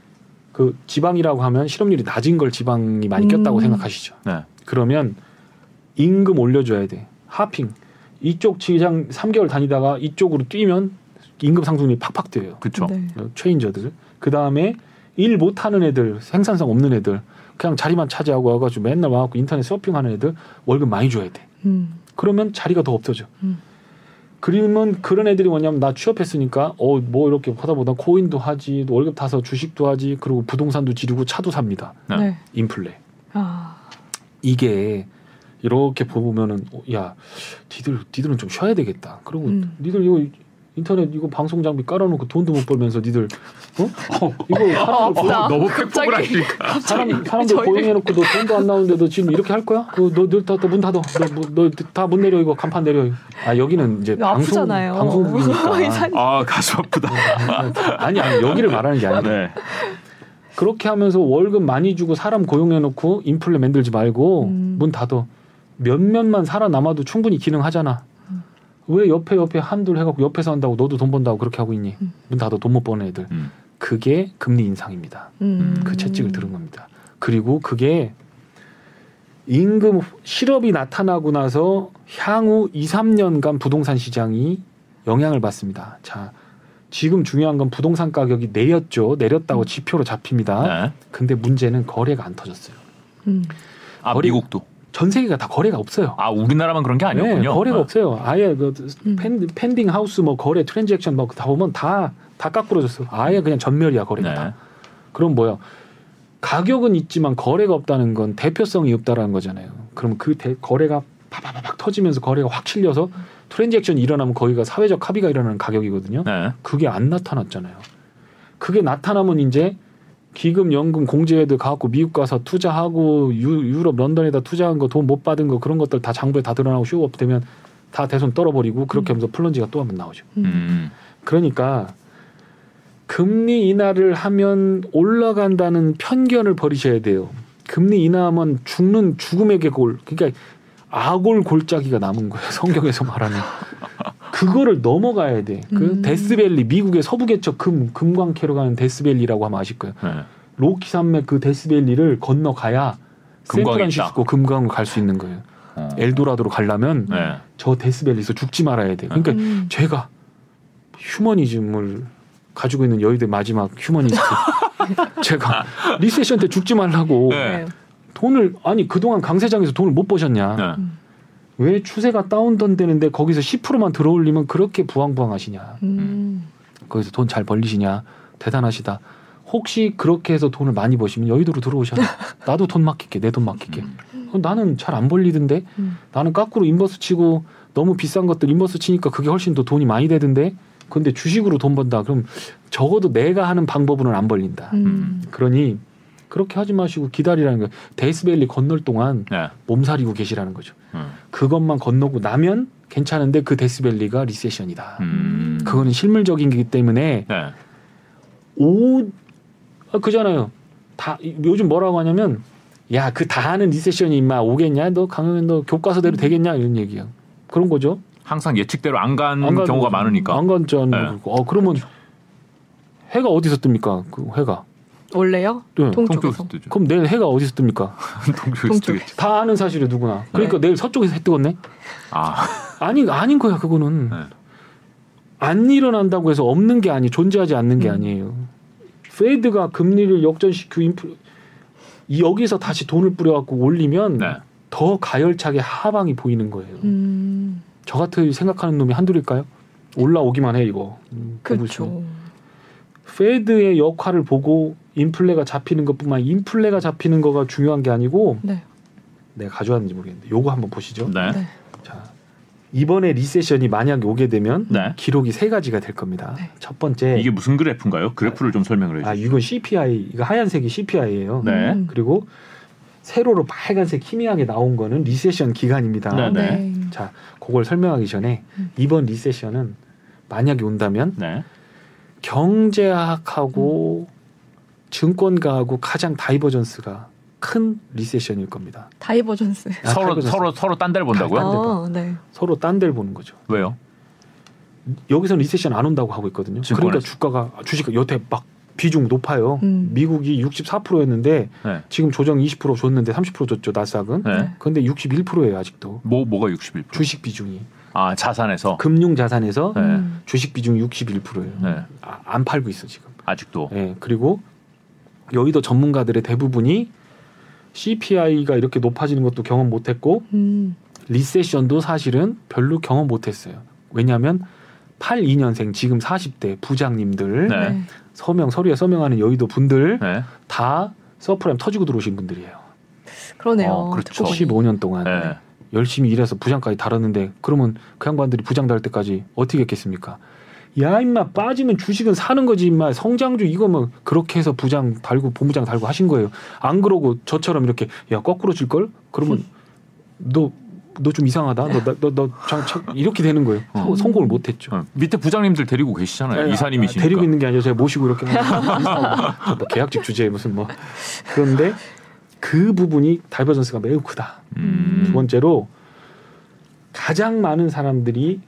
그 지방이라고 하면 실업률이 낮은 걸 지방이 많이 꼈다고
음.
생각하시죠.
네.
그러면 임금 올려줘야 돼. 하핑. 이쪽 지장 3개월 다니다가 이쪽으로 뛰면 임금 상승률이 팍팍 뛰어요.
그렇죠.
네.
어, 트레인저들. 그 다음에 일 못하는 애들, 생산성 없는 애들, 그냥 자리만 차지하고 와가지고 맨날 와갖고 인터넷 서핑하는 애들 월급 많이 줘야 돼.
음.
그러면 자리가 더 없어져.
음.
그러면 그런 애들이 뭐냐면 나 취업했으니까 어 뭐 이렇게 하다 보다 코인도 하지 월급 타서 주식도 하지 그리고 부동산도 지르고 차도 삽니다.
네.
네.
인플레.
아.
이게 이렇게 보면은 어, 야 니들 니들은 좀 쉬어야 되겠다. 그리고
음.
니들 이거 인터넷 이거 방송 장비 깔아놓고 돈도 못 벌면서 니들 어 이거 사람들
없다.
너무. 팩폭을 하시니까.
사람 사람들
저희-
고용해놓고 너 돈도 안 나오는데 너 지금 이렇게 할 거야? 너너너문 닫어. 너다 문 내려 이거 간판 내려. 아 여기는 이제 방송. 방송국이니까. [laughs]
이사님.
아 가슴 아프다. [laughs]
아니 아니 여기를 말하는 게 아니라
네.
그렇게 하면서 월급 많이 주고 사람 고용해놓고 인플레 만들지 말고
음.
문 닫어. 몇몇만 살아남아도 충분히 기능하잖아.
음.
왜 옆에 옆에 한둘 해갖고 옆에서 한다고 너도 돈 번다고 그렇게 하고 있니?
음.
문 닫아 돈 못 버는 애들.
음.
그게 금리 인상입니다.
음.
그 채찍을 들은 겁니다. 그리고 그게 임금 실업이 나타나고 나서 향후 2, 3년간 부동산 시장이 영향을 받습니다. 자, 지금 중요한 건 부동산 가격이 내렸죠. 내렸다고 지표로 잡힙니다.
네.
근데 문제는 거래가 안 터졌어요.
음.
아
머리-
미국도.
전 세계가 다 거래가 없어요.
아 우리나라만 그런 게 아니었군요.
네, 거래가
네.
없어요. 아예 그
음.
펜, 펜딩 하우스 뭐 거래 트랜잭션 뭐다 보면 다 다 깎으러졌어. 아예 그냥 전멸이야 거래가
네.
다. 그럼 뭐야? 가격은 있지만 거래가 없다는 건 대표성이 없다라는 거잖아요. 그럼 그 대, 거래가 파파파박 터지면서 거래가 확 실려서 트랜잭션이 일어나면 거기가 사회적 합의가 일어나는 가격이거든요.
네.
그게 안 나타났잖아요. 그게 나타나면 이제 기금, 연금, 공제애들 가갖고 미국 가서 투자하고 유, 유럽, 런던에다 투자한 거 돈 못 받은 거 그런 것들 다 장부에 다 드러나고 쇼업 되면 다 대손 떨어버리고 그렇게 하면서 플런지가 또 한 번 나오죠.
음.
음.
그러니까 금리 인하를 하면 올라간다는 편견을 버리셔야 돼요. 금리 인하하면 죽는 죽음의 계골. 그러니까 아골 골짜기가 남은 거예요. [laughs] 성경에서 말하는. 그거를 넘어가야 돼. 그
음.
데스밸리 미국의 서부 개척 금 금광캐로 가는 데스밸리라고 하면 아실 거예요.
네.
로키 산맥 그 데스밸리를 건너가야 샌프란시스코 금광을 갈 수 있는 거예요.
어.
엘도라도로 가려면
네.
저 데스밸리에서 죽지 말아야 돼. 그러니까
음.
제가 휴머니즘을 가지고 있는 여의도 마지막 휴머니스트 [laughs] 제가 recession 때 죽지 말라고
네.
네.
돈을 아니 그동안 강세장에서 돈을 못 버셨냐
네.
왜 추세가 downturn되는데 거기서 10%만 들어올리면 그렇게 부황부황하시냐
음.
거기서 돈 잘 벌리시냐 대단하시다 혹시 그렇게 해서 돈을 많이 버시면 여의도로 들어오셔 [laughs] 나도 돈 맡길게 내 돈 맡길게
음.
어, 나는 잘 안 벌리던데
음.
나는 까꾸로 inverse 치고 너무 비싼 것들 inverse 치니까 그게 훨씬 더 돈이 많이 되던데 근데 주식으로 돈 번다. 그럼 적어도 내가 하는 방법으로는 안 벌린다.
음.
그러니 그렇게 하지 마시고 기다리라는 거예요 데스밸리 건널 동안
네.
몸살이고 계시라는 거죠.
음.
그것만 건너고 나면 괜찮은데 그 데스밸리가 recession이다.
음.
그거는 실물적인 거기 때문에
네.
오 아, 그잖아요. 다 요즘 뭐라고 하냐면 야 그 다 하는 리세션이 임마 오겠냐? 너 강영현 너 교과서대로 되겠냐? 이런 얘기야. 그런 거죠
항상 예측대로 안 간 경우가
거죠.
많으니까.
안 간전
네.
어 그러면 해가 어디서 뜹니까 그 해가
원래요?
네.
동쪽에서.
동쪽에서 뜨죠.
그럼 내일 해가 어디서 뜹니까 [laughs]
동쪽에서
동쪽.
뜨겠지.
다 아는 사실이 누구나 그러니까 내일 서쪽에서 해 뜨겠네
아.
아니 아닌 거야 그거는
네.
안 일어난다고 해서 없는 게 아니 존재하지 않는 게
음.
아니에요. 페드가 금리를 역전시키고 인플 이 여기서 다시 돈을 뿌려갖고 올리면
네.
더 가열차게 하방이 보이는 거예요.
음.
저 같은 생각하는 놈이 한둘일까요? 올라오기만 해 이거. 음,
그렇죠.
페드의 역할을 보고 인플레가 잡히는 것뿐만 인플레가 잡히는 거가 중요한 게 아니고
네.
내가 가져왔는지 모르겠는데 요거 한번 보시죠.
네.
네.
자 이번에 recession이 만약 오게 되면
네.
기록이 세 가지가 될 겁니다.
네.
첫 번째
이게 무슨 그래프인가요? 그래프를 좀 설명을
아
해주세요.
이건 CPI 이거 하얀색이 CPI예요.
네.
음.
그리고 세로로 빨간색 희미하게 나온 거는 recession 기간입니다.
네, 네.
네.
자, 그걸 설명하기 전에 이번 recession은 만약에 온다면
네.
경제학하고 증권가하고 가장 divergence가 큰 recession일 겁니다.
divergence.
아,
서로
divergence.
서로 서로 딴 데를 본다고요?
딴 데.
어, 네.
서로 딴 데를 보는 거죠.
왜요?
여기서는 recession 안 온다고 하고 있거든요. 그러니까. 주가가 주식 여태 막 비중 높아요.
음.
미국이 64%였는데
네.
지금 조정 20% 줬는데 30% 줬죠 나스닥은.
네.
근데 61%예요 아직도
뭐 뭐가 61%?
주식 비중이
아 자산에서
금융 자산에서
네.
음.
주식 비중 61%예요.
네.
아, 안 팔고 있어 지금.
아직도
예, 그리고 여의도 전문가들의 대부분이 CPI가 이렇게 높아지는 것도 경험 못했고
음.
recession도 사실은 별로 경험 못했어요. 왜냐하면 82년생 지금 40대 부장님들
네.
네.
서명 서류에 서명하는 여의도 분들
네.
다 서프라임 터지고 들어오신 분들이에요.
그러네요.
어, 그렇죠.
듣고 보니.
15년 동안
네.
열심히 일해서 부장까지 달았는데 그러면 그 양반들이 부장 달 때까지 어떻게 했겠습니까? 야 임마 빠지면 주식은 사는 거지 임마 성장주 이거 뭐 그렇게 해서 부장 달고 본부장 달고 하신 거예요. 안 그러고 저처럼 이렇게 야 거꾸로 질 걸? 그러면 [laughs] 너 너 좀 이상하다. 너너너 이렇게 되는 거예요.
어.
성- 성공을 못 했죠.
어, 밑에 부장님들 데리고 계시잖아요.
아,
이사님이시니까.
아, 데리고 있는 게 아니라 제가 모시고 이렇게 [laughs] 뭐 계약직 주제에 무슨 뭐 그런데 그 부분이 divergence가 매우 크다.
음.
두 번째로 가장 많은 사람들이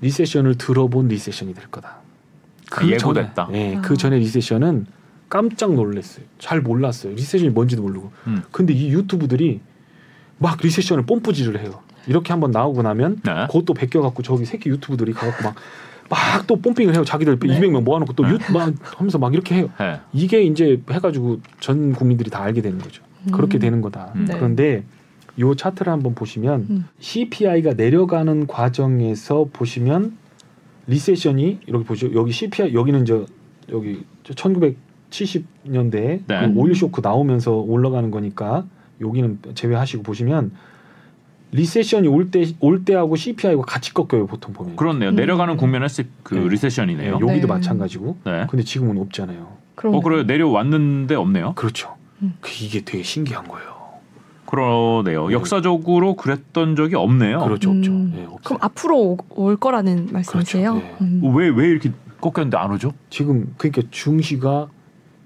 recession을 들어본 recession이 될 거다.
아, 예고됐다.
전에, 예,
아.
그 전에 recession은 깜짝 놀랐어요. 잘 몰랐어요. recession이 뭔지도 모르고.
음.
근데 이 유튜브들이 막 recession을 뽐뿌질을 해요. 이렇게 한번 나오고 나면
네.
그것도 베껴갖고 저기 새끼 유튜브들이 가갖고 막 막 또 pumping을 해요. 자기들 200명 모아놓고 또
네.
유, 막 하면서 막 이렇게 해요.
네.
이게 이제 해가지고 전 국민들이 다 알게 되는 거죠. 그렇게
음.
되는 거다.
음.
네.
그런데 요 차트를 한번 보시면
음.
CPI가 내려가는 과정에서 보시면 recession이 이렇게 보죠. 여기 CPI 여기는 저 여기 1970년대
네.
그 오일 쇼크 나오면서 올라가는 거니까 여기는 제외하시고 보시면 recession이 올 때 올 때하고 CPI가 같이 꺾여요 보통 보면.
그렇네요.
음.
내려가는 국면에서 그
네.
recession이네요.
네, 여기도
네.
마찬가지고.
네.
근데 지금은 없잖아요.
그럼
어 그래 내려왔는데 없네요.
그렇죠.
음.
그 이게 되게 신기한 거예요.
그러네요.
네.
역사적으로 그랬던 적이 없네요.
그렇죠, 없죠.
음.
예, 없어요.
그럼 앞으로 오- 올 거라는 말씀이세요?
그렇죠. 네.
음.
왜왜 이렇게 꺾였는데 안 오죠?
지금 그러니까 중시가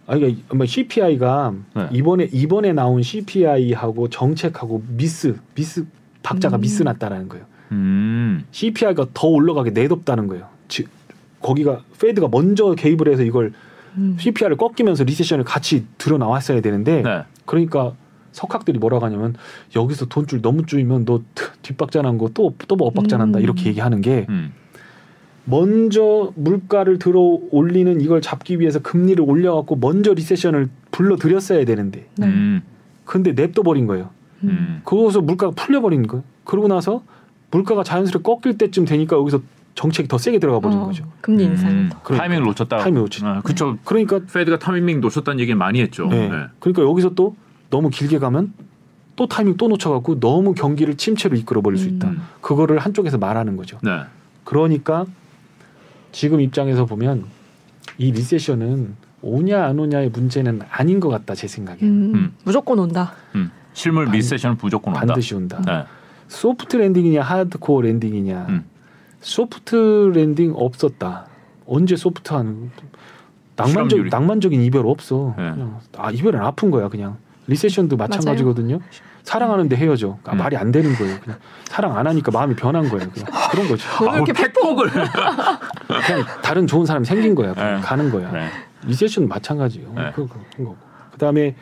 아니 그러니까 뭐 CPI가
네.
이번에 이번에 나온 CPI하고 정책하고 미스 미스 박자가
음.
미스 났다라는 거예요.
음.
CPI가 더 올라가게 내뒀다는 거예요. 즉 거기가 페드가 먼저 개입을 해서 이걸
음.
CPI를 꺾이면서 리세션을 같이 들어 나왔어야 되는데
네.
그러니까 석학들이 뭐라고 하냐면 여기서 돈줄 너무 쪼이면 너 뒷박자 난 거 또 또뭐 엇박자 난다
음.
이렇게 얘기하는 게
음.
먼저 물가를 들어 올리는 이걸 잡기 위해서 금리를 올려갖고 먼저 리세션을 불러들였어야 되는데
네.
음.
근데 냅둬 버린 거예요.
음.
음.
거기서 물가가 풀려버린 거예요. 그러고 나서 물가가 자연스럽게 꺾일 때쯤 되니까 여기서 정책이 더 세게 들어가 버린
어,
거죠.
금리 인상.
음.
더.
그러니까.
타이밍을 놓쳤다.
타이밍 놓쳤-
아, 그쵸.
그러니까
Fed가 타이밍 놓쳤다는 얘기를 많이 했죠.
네.
네.
그러니까 여기서 또 너무 길게 가면 또 타이밍 또 놓쳐갖고 너무 경기를 침체로 이끌어 버릴 수 있다.
음.
그거를 한쪽에서 말하는 거죠.
네.
그러니까 지금 입장에서 보면 이 recession은 오냐 안 오냐의 문제는 아닌 것 같다 제 생각에
음.
음.
무조건 온다.
음. 실물
반-
recession은 무조건 온다.
반드시 온다.
네.
soft landing이냐 hardcore landing이냐
음.
soft landing 없었다. 언제 soft한 낭만적
실업률이.
낭만적인 이별 없어.
네.
그냥 아 이별은 아픈 거야 그냥 recession도 마찬가지거든요. 사랑하는데 헤어져. 아,
음.
말이 안 되는 거예요. 그냥 사랑 안 하니까 마음이 변한 거예요. 그냥 그런 거죠.
오늘 이렇게
팩폭을. [laughs]
그냥 다른 좋은 사람이 생긴 거야.
네.
가는 거야.
네.
recession 마찬가지예요.
네.
그, 그, 거고. 그다음에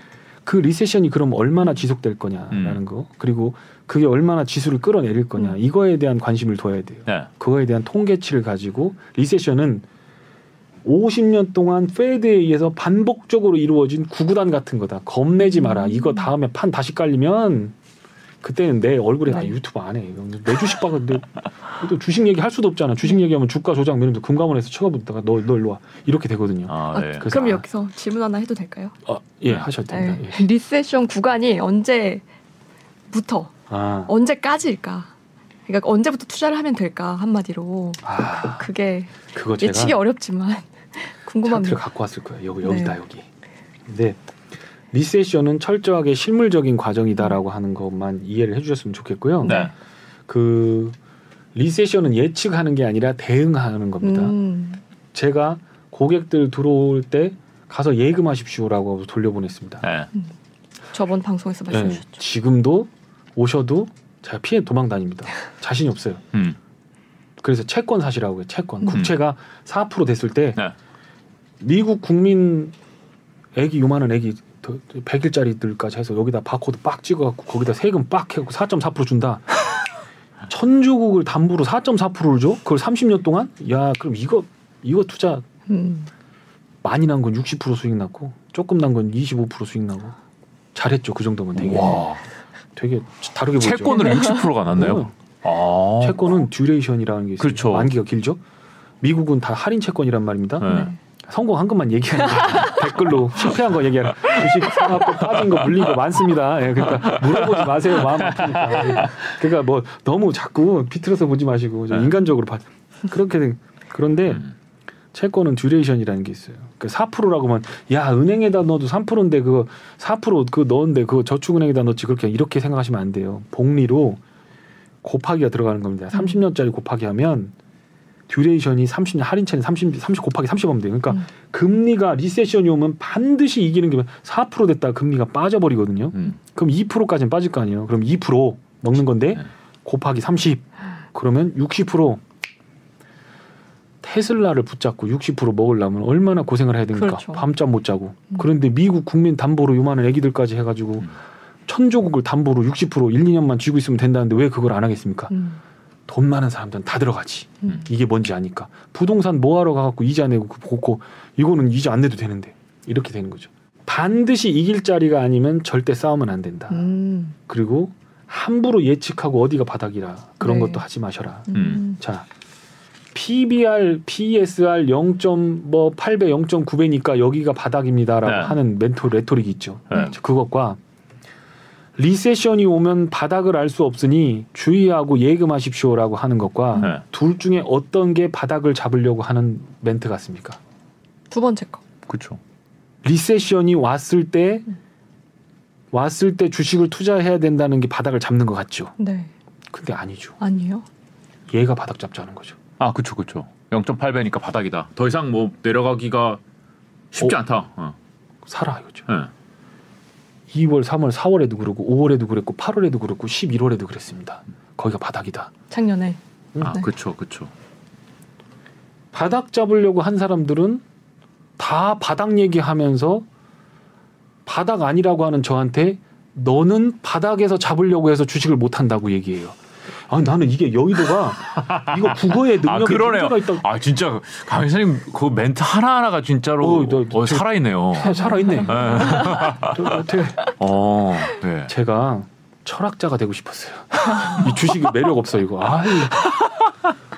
그 recession이 그럼 얼마나 지속될 거냐라는
음.
거 그리고 그게 얼마나 지수를 끌어내릴 거냐
음.
이거에 대한 관심을 둬야 돼요.
네.
그거에 대한 통계치를 가지고 recession은 50년 동안 Fed에 의해서 반복적으로 이루어진 구구단 같은 거다. 겁내지 마라.
음.
이거 다음에 판 다시 깔리면 그때는 내 얼굴에 나
네.
유튜브 안 해. 내 주식 봐가 내, 또 주식 얘기 할 수도 없잖아. 주식 얘기하면 주가 조작 매니저 금감원에서 쳐다보다가 너, 너 일로 와. 이렇게 되거든요.
아,
아,
네.
그래서
그럼
아.
여기서 질문 하나 해도 될까요?
아, 예,
네.
하셔도 됩니다.
네.
예.
리세션 구간이 언제부터
아,
언제까지일까? 그러니까 언제부터 투자를 하면 될까 한마디로
아,
그게
그거
예측이 어렵지만 궁금합니다.
갖고 왔을 거예요. 여기
네.
여기다 여기. 근데 리세션은 철저하게 실물적인 과정이다라고 하는 것만 이해를 해주셨으면 좋겠고요.
네.
그 리세션은 예측하는 게 아니라 대응하는 겁니다.
음.
제가 고객들 들어올 때 가서 예금하십시오라고 돌려보냈습니다.
네.
저번 방송에서
네,
말씀하셨죠.
지금도 오셔도 제가 피해 도망 다닙니다. 자신이 없어요.
음.
그래서 채권 사시라고 해요. 채권.
음.
국채가 4% 됐을 때
네.
미국 국민 애기 요만한 애기 100일짜리들까지 해서 여기다 바코드 빡 찍어갖고 거기다 세금 빡 해갖고 4.4% 준다. [laughs] 천주국을 담보로 4.4%를 줘? 그걸 30년 동안? 야 그럼 이거 이거 투자
음.
많이 난 건 60% 수익 났고 조금 난 건 25% 수익 나고 잘했죠 그 정도면 되게
와.
되게 다르게 보이죠.
채권으로 60%가 났나요?
어,
아.
채권은 duration이라는 게 있어요.
그렇죠.
만기가 길죠. 미국은 다 할인 채권이란 말입니다.
네.
성공한 것만 얘기하는 거 [laughs] 댓글로 실패한 거 얘기하는 주식 사갖고 빠진 거 물린 거 많습니다. 예, 그러니까 물어보지 마세요. 마음 아프니까. 그러니까 뭐 너무 자꾸 비틀어서 보지 마시고 좀
네.
인간적으로 봐. 그렇게 된- 그런데
음.
채권은 duration이라는 게 있어요. 그 4%라고 하면 야 은행에다 넣어도 3%인데 그거 4%그 넣었는데 그거 저축은행에다 넣지 그렇게 이렇게 생각하시면 안 돼요. 복리로 곱하기가 들어가는 겁니다. 30년짜리 곱하기 하면 duration이 30년 할인채는 30, 30 곱하기 30 하면 돼요. 그러니까
음.
금리가 recession이 오면 반드시 이기는 게 4% 됐다 금리가 빠져버리거든요.
음.
그럼 2%까지는 빠질 거 아니에요. 그럼 2% 먹는 건데
네.
곱하기 30 그러면 60% 테슬라를 붙잡고 60% 먹으려면 얼마나 고생을 해야 됩니까?
그렇죠.
밤잠 못 자고.
음.
그런데 미국 국민 담보로 요만한 애기들까지 해가지고
음.
천조국을 담보로 60% 1, 2년만 쥐고 있으면 된다는데 왜 그걸 안 하겠습니까?
음.
돈 많은 사람들은 다 들어가지.
음.
이게 뭔지 아니까. 부동산 뭐하러 가갖고 이자 내고 그 보고 이거는 이자 안 내도 되는데 이렇게 되는 거죠. 반드시 이길 자리가 아니면 절대 싸우면 안 된다.
음.
그리고 함부로 예측하고 어디가 바닥이라 그런
네.
것도 하지 마셔라.
음.
자, PBR, PESR 0.뭐 8배, 0.9배니까 여기가 바닥입니다라고
네.
하는 멘트 레토릭이 있죠.
네.
자, 그것과 recession이 오면 바닥을 알 수 없으니 주의하고 예금하십시오라고 하는 것과
네.
둘 중에 어떤 게 바닥을 잡으려고 하는 멘트 같습니까?
두 번째 거.
그렇죠.
리세션이 왔을 때 왔을 때 주식을 투자해야 된다는 게 바닥을 잡는 것 같죠.
네.
근데 아니죠.
아니에요.
얘가 바닥 잡자는 거죠.
아, 그렇죠, 그렇죠. 0.8배니까 바닥이다. 더 이상 뭐 내려가기가 쉽지
어.
않다. 어.
살아 이거죠.
네.
2월, 3월, 4월에도 그렇고 5월에도 그랬고 8월에도 그렇고 11월에도 그랬습니다. 거기가 바닥이다.
작년에.
아,
네.
그렇죠, 그렇죠.
바닥 잡으려고 한 사람들은 다 바닥 얘기하면서 바닥 아니라고 하는 저한테 너는 바닥에서 잡으려고 해서 주식을 못 한다고 얘기해요. 아 나는 이게 여의도가 이거 국어의 [laughs]
아,
능력에
그러네요.
문제가 있다.
아, 진짜 강 회사님 그 멘트 하나 하나가 진짜로
어, 너-
어,
저-
살아있네요.
살아있네.
네.
어,
네.
제가 철학자가 되고 싶었어요. 이 주식이 매력 없어 이거. 아이.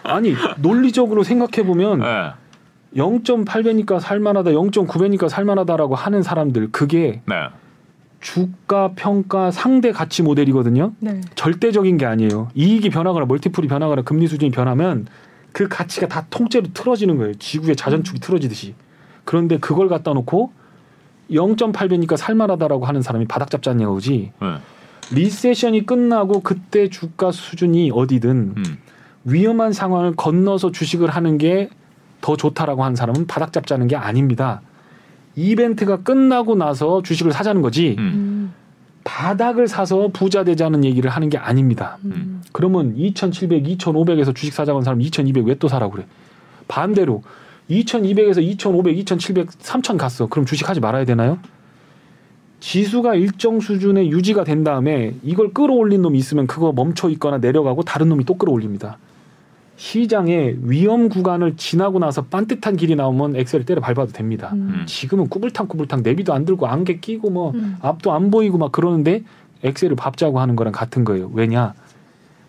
아니 논리적으로 생각해 보면
네.
0.8배니까 살만하다, 0.9배니까 살만하다라고 하는 사람들 그게
네.
주가 평가 상대 가치 모델이거든요.
네.
절대적인 게 아니에요. 이익이 변하거나 멀티플이 변하거나 금리 수준이 변하면 그 가치가 다 통째로 틀어지는 거예요. 지구의 자전축이 틀어지듯이. 그런데 그걸 갖다 놓고 0.8배니까 살만하다라고 하는 사람이 바닥 잡자는 거지.
네.
리세션이 끝나고 그때 주가 수준이 어디든
음.
위험한 상황을 건너서 주식을 하는 게 더 좋다라고 하는 사람은 바닥 잡자는 게 아닙니다. 이벤트가 끝나고 나서 주식을 사자는 거지
음.
음.
바닥을 사서 부자 되자는 얘기를 하는 게 아닙니다.
음.
그러면 2,700, 2,500에서 주식 사자고 한 사람 2,200 왜 또 사라고 그래? 반대로 2,200에서 2,500, 2,700, 3,000 갔어. 그럼 주식 하지 말아야 되나요? 지수가 일정 수준에 유지가 된 다음에 이걸 끌어올린 놈이 있으면 그거 멈춰 있거나 내려가고 다른 놈이 또 끌어올립니다. 시장의 위험 구간을 지나고 나서 반듯한 길이 나오면 엑셀을 때려 밟아도 됩니다.
음.
지금은 꾸불탕꾸불탕 내비도 안 들고 안개 끼고 뭐
음.
앞도 안 보이고 막 그러는데 엑셀을 밟자고 하는 거랑 같은 거예요. 왜냐?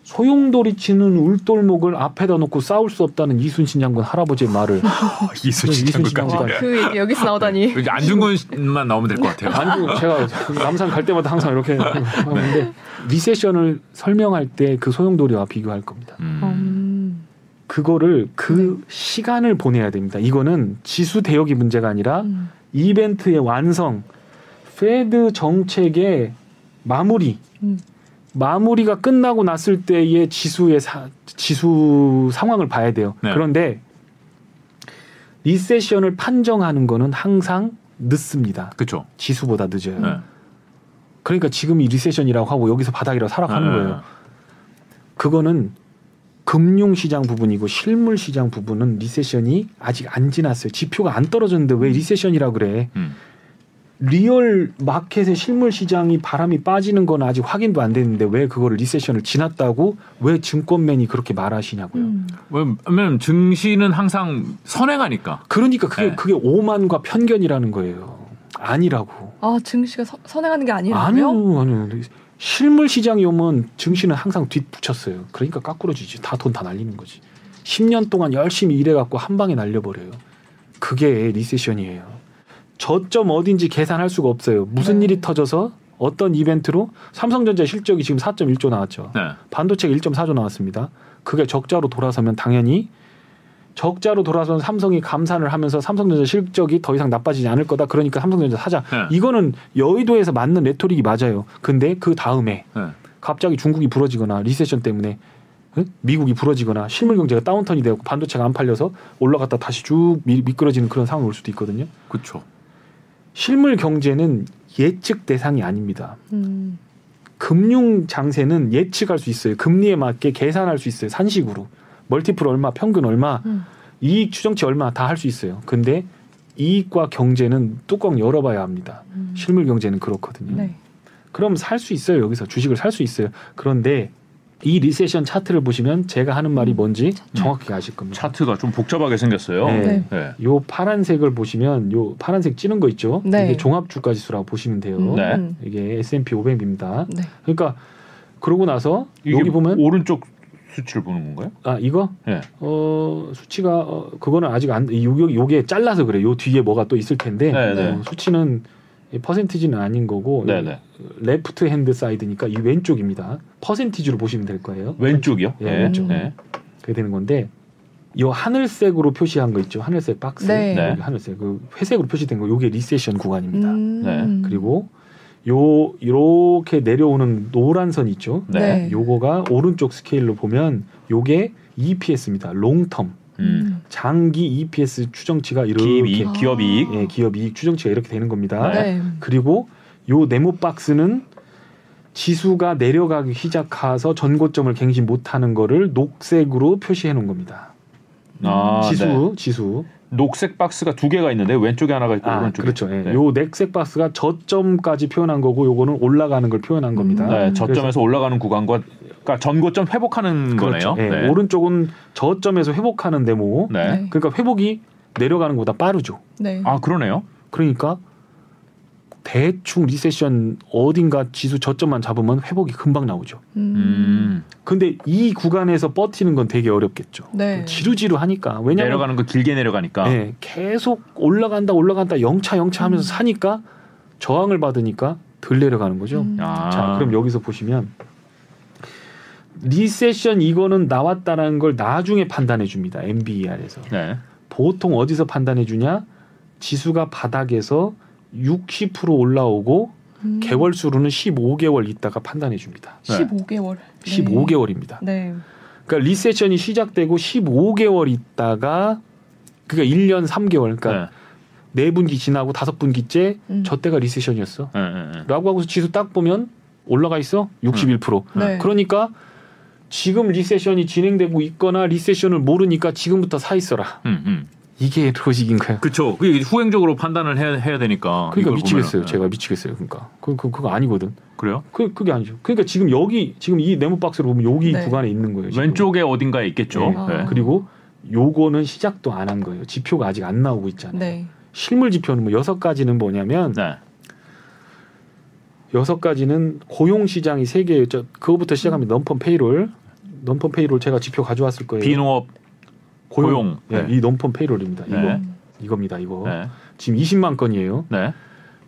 소용돌이 치는 울돌목을 앞에다 놓고 싸울 수 없다는 이순신 장군 할아버지의 말을 [laughs]
이순신
이순신
장군까지.
장군.
그 얘기 여기서 나오다니.
이제 안중근만 나오면 될 것 같아요.
아니고 제가 남산 갈 때마다 항상 이렇게 하는데 리세션을 설명할 때 그 소용돌이와 비교할 겁니다.
음.
음.
그거를 그 시간을 보내야 됩니다. 이거는 지수 대역이 문제가 아니라
음.
이벤트의 완성, 페드 정책의 마무리
음.
마무리가 끝나고 났을 때의 지수의 사, 지수 상황을 봐야 돼요.
네.
그런데 recession을 판정하는 거는 항상 늦습니다.
그렇죠.
지수보다 늦어요.
네.
그러니까 지금 이 recession이라고 하고 여기서 바닥이라고 사라 하는
네.
거예요. 그거는 금융시장 부분이고 실물시장 부분은 recession이 아직 안 지났어요. 지표가 안 떨어졌는데 왜 recession이라 그래?
음.
real market의 실물 시장이 바람이 빠지는 건 아직 확인도 안 됐는데 왜 그거를 recession을 지났다고 왜 증권맨이 그렇게 말하시냐고요.
음.
왜냐면 증시는 항상 선행하니까.
그러니까 그게
네.
그게 오만과 편견이라는 거예요. 아니라고.
아 증시가 서- 선행하는 게 아니라고요?
아니요, 아니요. 실물 시장이 오면 증시는 항상 뒷붙였어요. 그러니까 까꾸러지지. 다 돈 다 날리는 거지. 10년 동안 열심히 일해갖고 한 방에 날려버려요. 그게 리세션이에요. 저점 어딘지 계산할 수가 없어요. 무슨
네.
일이 터져서 어떤 이벤트로 삼성전자 실적이 지금 4.1조 나왔죠.
네.
반도체가 1.4조 나왔습니다. 그게 적자로 돌아서면 당연히 적자로 돌아선 삼성이 감산을 하면서 삼성전자 실적이 더 이상 나빠지지 않을 거다. 그러니까 삼성전자 사자.
네.
이거는 여의도에서 맞는 레토릭이 맞아요. 근데 그 다음에
네.
갑자기 중국이 부러지거나 recession 때문에 응? 미국이 부러지거나 실물 경제가 downturn이 되고 반도체가 안 팔려서 올라갔다 다시 쭉 미, 미끄러지는 그런 상황이 올 수도 있거든요.
그렇죠.
실물 경제는 예측 대상이 아닙니다.
음.
금융 장세는 예측할 수 있어요. 금리에 맞게 계산할 수 있어요. 산식으로. 멀티플 얼마, 평균 얼마,
음.
이익 추정치 얼마 다 할 수 있어요. 근데 이익과 경제는 뚜껑 열어봐야 합니다.
음.
실물 경제는 그렇거든요.
네.
그럼 살 수 있어요. 여기서 주식을 살 수 있어요. 그런데 이 리세션 차트를 보시면 제가 하는 말이 뭔지 정확히 아실 겁니다.
차트가 좀 복잡하게 생겼어요.
네.
네.
네.
요 파란색을 보시면 요 파란색 찌는 거 있죠.
네.
이게 종합 주가 지수라고 보시면 돼요.
음.
네.
음.
이게 S&P 500입니다.
네.
그러니까 그러고 나서 여기 보면
오른쪽 수치를 보는 건가요?
아 이거
네.
어 수치가 어, 그거는 아직 안 요, 요게 잘라서 그래. 요 뒤에 뭐가 또 있을 텐데
네, 네.
어, 수치는 이 퍼센티지는 아닌 거고
네, 네.
left hand side니까 이 왼쪽입니다. 퍼센티지로 보시면 될 거예요.
왼쪽이요?
예,
네.
왼쪽.
네.
그게 되는 건데 이 하늘색으로 표시한 거 있죠. 하늘색 박스.
네.
네.
하늘색 그 회색으로 표시된 거 요게 recession 구간입니다.
음.
네.
그리고 요 이렇게 내려오는 노란 선 있죠.
네.
네.
요거가 오른쪽 스케일로 보면 요게 EPS입니다. 롱텀
음.
장기 EPS 추정치가 이렇게
기업 이익,
아.
기업 이익.
예, 기업 이익 추정치가 이렇게 되는 겁니다.
네.
네.
그리고 요 네모 박스는 지수가 내려가기 시작해서 전고점을 갱신 못하는 거를 녹색으로 표시해 놓은 겁니다.
아,
지수
네.
지수
녹색 박스가 두 개가 있는데 왼쪽에 하나가 있고
아
오른쪽에.
그렇죠. 예.
네.
요 녹색 박스가 저점까지 표현한 거고 요거는 올라가는 걸 표현한 겁니다.
음.
네, 저점에서 올라가는 구간과 그러니까 전고점 회복하는
그렇죠.
거네요.
예,
네.
오른쪽은 저점에서 회복하는 데모.
네.
네.
그러니까 회복이 내려가는 것보다 빠르죠.
네.
아 그러네요.
그러니까 대충 리세션 어딘가 지수 저점만 잡으면 회복이 금방 나오죠.
음.
음.
근데 이 구간에서 버티는 건 되게 어렵겠죠.
네.
지루지루 하니까 왜냐면
내려가는 거 길게 내려가니까.
예, 계속 올라간다 올라간다 영차 영차 하면서
음.
사니까 저항을 받으니까 덜 내려가는 거죠.
음.
아.
자, 그럼 여기서 보시면 recession 이거는 나왔다라는 걸 나중에 판단해 줍니다. NBER에서.
네.
보통 어디서 판단해 주냐? 지수가 바닥에서 60% 올라오고
음.
개월 수로는 15개월 있다가 판단해 줍니다.
15개월.
15개월입니다.
네.
그러니까 recession이 시작되고 15개월 있다가 그러니까 1년 3개월 그러니까 네 분기 지나고 다섯 분기째
음.
저 때가 recession이었어.
네. 네. 네.
라고 하고서 지수 딱 보면 올라가 있어. 61%.
네.
그러니까 지금 recession이 진행되고 있거나 recession을 모르니까 지금부터 사 있어라.
음, 음.
이게 로직인 거예요.
그렇죠. 그게 후행적으로 판단을 해야, 해야 되니까.
그러니까 미치겠어요.
보면은.
제가 미치겠어요. 그러니까 그, 그 그거 아니거든.
그래요?
그 그게 아니죠. 그러니까 지금 여기 지금 이 네모 박스로 보면 여기
네.
구간에 있는 거예요. 지금.
왼쪽에 어딘가에 있겠죠.
네.
네.
아.
그리고 요거는 시작도 안 한 거예요. 지표가 아직 안 나오고 있잖아요.
네.
실물 지표는 뭐 여섯 가지는 뭐냐면
네.
여섯 가지는 고용 시장이 세 개예요. 저 그거부터 시작하면 nonfarm payroll, nonfarm payroll 제가 지표 가져왔을 거예요.
비농업 고용.
예,
네.
이 nonfarm payroll입니다. 이거
네.
이겁니다. 이거
네.
지금 20만 건이에요.
네.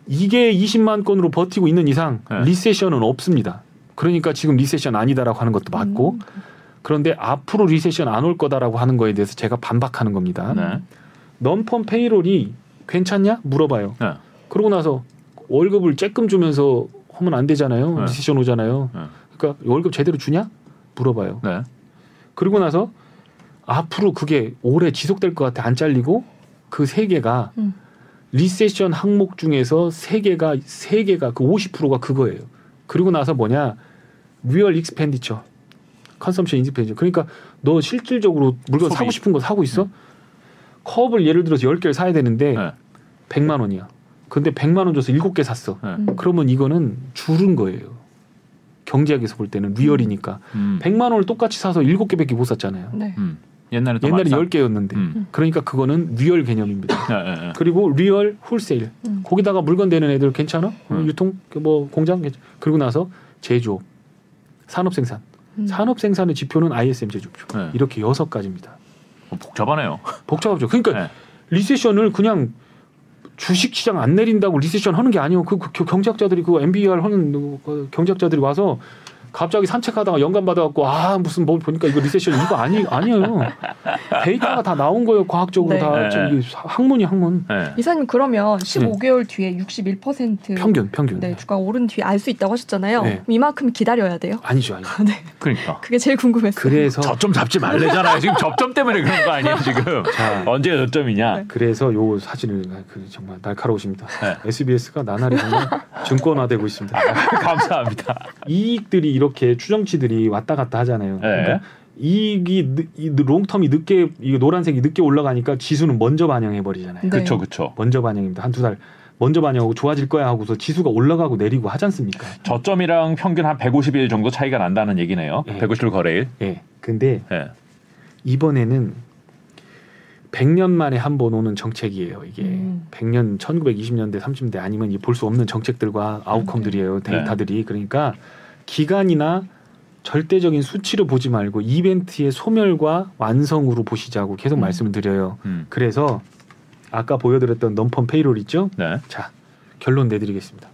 이게 20만 건으로 버티고 있는 이상
네.
recession은 없습니다. 그러니까 지금 recession 아니다라고 하는 것도 맞고
음.
그런데 앞으로 recession 안 올 거다라고 하는 거에 대해서 제가 반박하는 겁니다.
네.
넘펀 페이롤이 괜찮냐 물어봐요.
네.
그러고 나서 월급을 쬐끔 주면서 하면 안 되잖아요.
네.
recession 오잖아요.
네.
그러니까 월급 제대로 주냐? 물어봐요.
네.
그리고 나서 앞으로 그게 오래 지속될 것 같아 안 잘리고 그 세 개가
음.
recession 항목 중에서 세 개가 세 개가 그 50%가 그거예요. 그리고 나서 뭐냐? real expenditure. consumption expenditure. 그러니까 너 실질적으로 물건
소비.
사고 싶은 거 사고 있어? 컵을 예를 들어서 10개를 사야 되는데
네.
100만 원이야. 근데 100만 원 줘서 7개 샀어.
네.
음.
그러면 이거는 줄은 거예요. 경제학에서 볼 때는 real이니까.
음.
100만 원을 똑같이 사서 7개밖에 못 샀잖아요.
네.
음. 옛날에 더
옛날에
많이
10개였는데.
음.
그러니까 그거는 real 개념입니다.
네, 네, 네.
그리고 real wholesale.
음.
거기다가 물건 되는 애들 괜찮아? 어,
음.
유통 뭐 공장 괜찮- 그리고 나서 제조업, 산업 생산.
음.
산업 생산의 지표는 ISM 제조표.
네.
이렇게 여섯 가지입니다.
어, 복잡하네요. [laughs]
복잡하죠. 그러니까
네.
recession을 그냥 주식 시장 안 내린다고 recession 하는 게 아니에요. 그, 그 경제학자들이 그 NBER 하는 그 경제학자들이 와서 갑자기 산책하다가 영감 받아갖고 아 무슨 뭐 보니까 이거 recession 이거 아니 아니에요. 데이터가 다 나온 거예요. 과학적으로
네.
다
네.
지금 이게 학문이 학문.
네.
이사님 그러면 15개월 뒤에 61%
평균 평균.
네, 주가가 오른 뒤에 알 수 있다고 하셨잖아요.
네.
이만큼 기다려야 돼요.
아니죠, 아니죠. [laughs]
네.
그러니까.
그게 제일 궁금했어요.
그래서
저점 잡지 말래잖아요. 지금 접점 때문에 그런 거 아니에요, [laughs] 지금.
자,
언제가 저점이냐?
네.
그래서 요 사진을 그 정말 날카로우십니다.
네.
SBS가 나날이 정말 증권화되고 있습니다. [laughs]
감사합니다.
이익들이 이렇게 추정치들이 왔다 갔다 하잖아요.
네.
그러니까 이익이 늦- 이 롱텀이 늦게 이 노란색이 늦게 올라가니까 지수는 먼저 반영해 버리잖아요.
네.
그렇죠, 그렇죠.
먼저 반영입니다. 한 두 달 먼저 반영하고 좋아질 거야 하고서 지수가 올라가고 내리고 하지 않습니까?
저점이랑 평균 한 150일 정도 차이가 난다는 얘기네요.
네.
150일 거래일.
예. 근데
예.
이번에는 100년 만에 한 번 오는 정책이에요. 이게
음.
100년 1920년대 30대 아니면 볼 수 없는 정책들과 아웃컴들이에요.
네.
데이터들이 그러니까 기간이나 절대적인 수치로 보지 말고 이벤트의 소멸과 완성으로 보시자고 계속
음.
말씀을 드려요.
음.
그래서 아까 보여드렸던 넘펀 페이롤 있죠?
네.
자 결론 내드리겠습니다.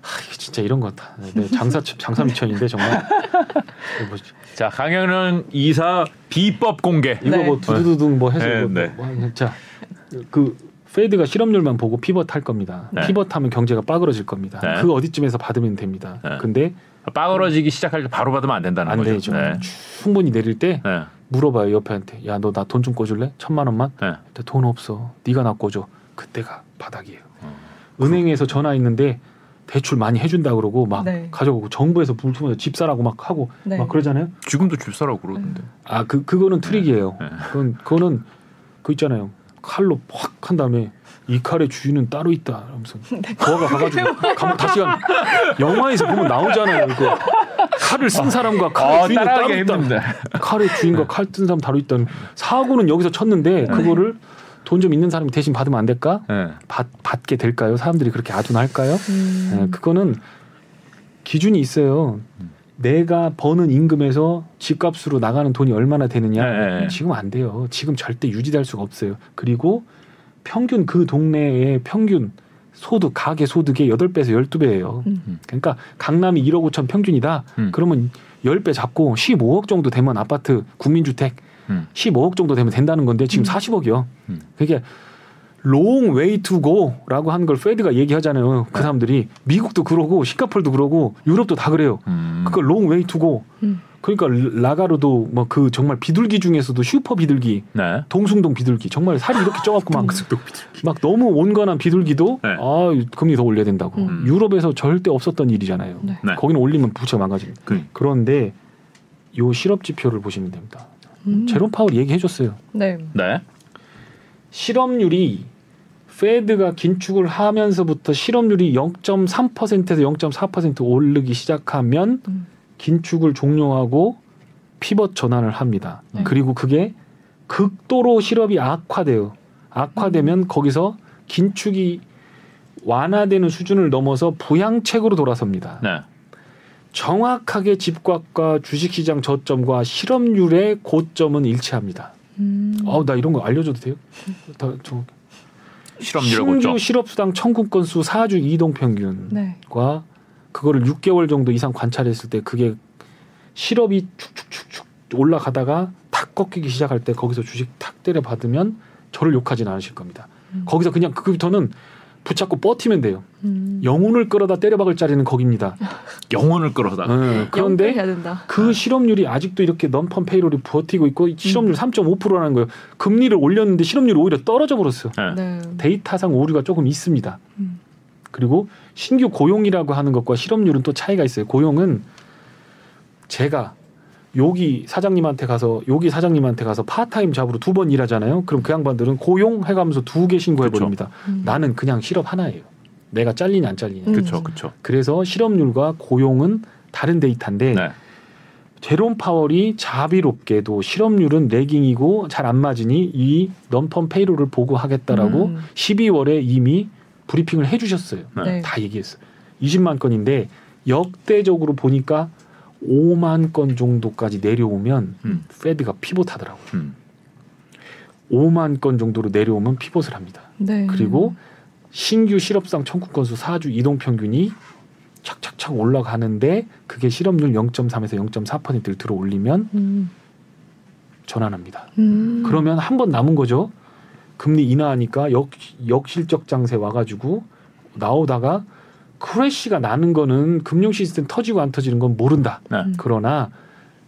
하, 이게 진짜 이런 거 같다. 네, 장사 장사 미천인데 정말 [laughs] 이거 뭐,
자, 강현은 이사 비법 공개.
이거
네.
뭐 두두두둥 뭐 해서
네,
뭐,
네.
뭐, 뭐, 자, 그 페드가 실업률만 보고 피벗할 겁니다.
네.
피벗하면 경제가 빠그러질 겁니다.
네.
그 어디쯤에서 받으면 됩니다.
네.
근데
빠그러지기 시작할 때 바로 받으면 안 된다는
안
거죠.
되죠.
네.
충분히 내릴 때
네.
물어봐요 옆에한테. 야 너 나 돈 좀 꿔줄래? 천만 원만?
네.
근데 돈 없어. 네가 나 꿔줘. 그때가 바닥이에요.
어.
은행에서 전화 있는데 대출 많이 해준다 그러고 막
네.
가져오고 정부에서 불투면서 집 사라고 막 하고
네.
막 그러잖아요.
지금도 집 사라고 그러던데.
아 그 그거는 트릭이에요.
네.
그건 그거는 그 있잖아요. 칼로 팍 한 다음에 이 칼의 주인은 따로 있다. 하면서 [laughs] 거가 가가지고 감옥 다시 간 영화에서 보면 나오잖아요. 이거 칼을 쓴 사람과 칼의
어,
주인은 따로 있다. 칼의 주인과 칼 뜬 사람 따로 있다. 사고는 여기서 쳤는데 그거를 돈좀 있는 사람이 대신 받으면 안 될까?
네.
받, 받게 될까요? 사람들이 그렇게 아둔할까요?
음.
네, 그거는 기준이 있어요. 내가 버는 임금에서 집값으로 나가는 돈이 얼마나 되느냐?
네, 네.
지금 안 돼요. 지금 절대 유지될 수가 없어요. 그리고 평균 그 동네의 평균 소득 가계 소득의 8배에서 12배예요.
음.
그러니까 강남이 1억 5천 평균이다.
음.
그러면 10배 잡고 15억 정도 되면 아파트 국민주택
음.
15억 정도 되면 된다는 건데 지금
음.
40억이요.
음.
그게 long way to go라고 하는 걸 페드가 얘기하잖아요. 그
네.
사람들이 미국도 그러고 싱가폴도 그러고 유럽도 다 그래요.
음.
그걸 long way to go.
음.
그러니까 라가르도 뭐 그 정말 비둘기 중에서도 슈퍼 비둘기,
네.
동숭동 비둘기 정말 살이 이렇게 쪄갖고 막, 막 너무 온건한 비둘기도
네.
아 금리 더 올려야 된다고.
음.
유럽에서 절대 없었던 일이잖아요.
네.
네.
거기는 올리면 부채가 망가집니다.
그-
그런데 요 실업 지표를 보시면 됩니다.
음.
제롬 파월이 얘기해줬어요.
네.
네.
실업률이 페드가 긴축을 하면서부터 실업률이 0.3%에서 0.4% 오르기 시작하면
음.
긴축을 종료하고 피벗 전환을 합니다.
네.
그리고 그게 극도로 실업이 악화돼요. 악화되면 거기서 긴축이 완화되는 수준을 넘어서 부양책으로 돌아섭니다.
네.
정확하게 집값과 주식시장 저점과 실업률의 고점은 일치합니다.
음.
아우 나 이런 거 알려줘도 돼요? [laughs] 다, 저,
실업률하고
신규
좀.
실업수당 청구 건수 4주 이동 평균과
네.
그거를 6개월 정도 이상 관찰했을 때 그게 실업이 축축축축 올라가다가 탁 꺾이기 시작할 때 거기서 주식 탁 때려 받으면 저를 욕하진 않으실 겁니다.
음.
거기서 그냥 그부터는 붙잡고 버티면 돼요.
음.
영혼을 끌어다 때려박을 자리는 거기입니다. [laughs]
영혼을 끌어다.
어,
영끌
그런데. 그 실업률이 아직도 이렇게 넘펀 페이롤이 버티고 있고 실업률
음.
3.5%라는 거예요. 금리를 올렸는데 실업률이 오히려 떨어져 버렸어.
네.
네.
데이터상 오류가 조금 있습니다.
음.
그리고 신규 고용이라고 하는 것과 실업률은 또 차이가 있어요. 고용은 제가 여기 사장님한테 가서 여기 사장님한테 가서 part-time job으로 두 번 일하잖아요. 그럼 그 양반들은 고용 해가면서 두 개 신고해 버립니다.
음.
나는 그냥 실업 하나예요. 내가 잘리냐 안 잘리냐.
음.
그렇죠, 그렇죠.
그래서 실업률과 고용은 다른 데이터인데
네.
제롬 파월이 자비롭게도 실업률은 레깅이고 잘 안 맞으니 이 넘펀 페이로를 보고 하겠다라고
음.
12월에 이미 브리핑을 해주셨어요.
네.
다 얘기했어요. 20만 건인데 역대적으로 보니까 5만 건 정도까지 내려오면
음.
페드가 피봇하더라고요.
음.
5만 건 정도로 내려오면 pivot을 합니다.
네.
그리고 신규 실업수당 청구 건수 4주 이동 평균이 착착착 올라가는데 그게 실업률 0.3에서 0.4%를 들어 올리면
음.
전환합니다.
음.
그러면 한 번 남은 거죠. 금리 인하하니까 역, 역실적 장세 와가지고 나오다가 crash가 나는 거는 금융 시스템 터지고 안 터지는 건 모른다.
네.
음.
그러나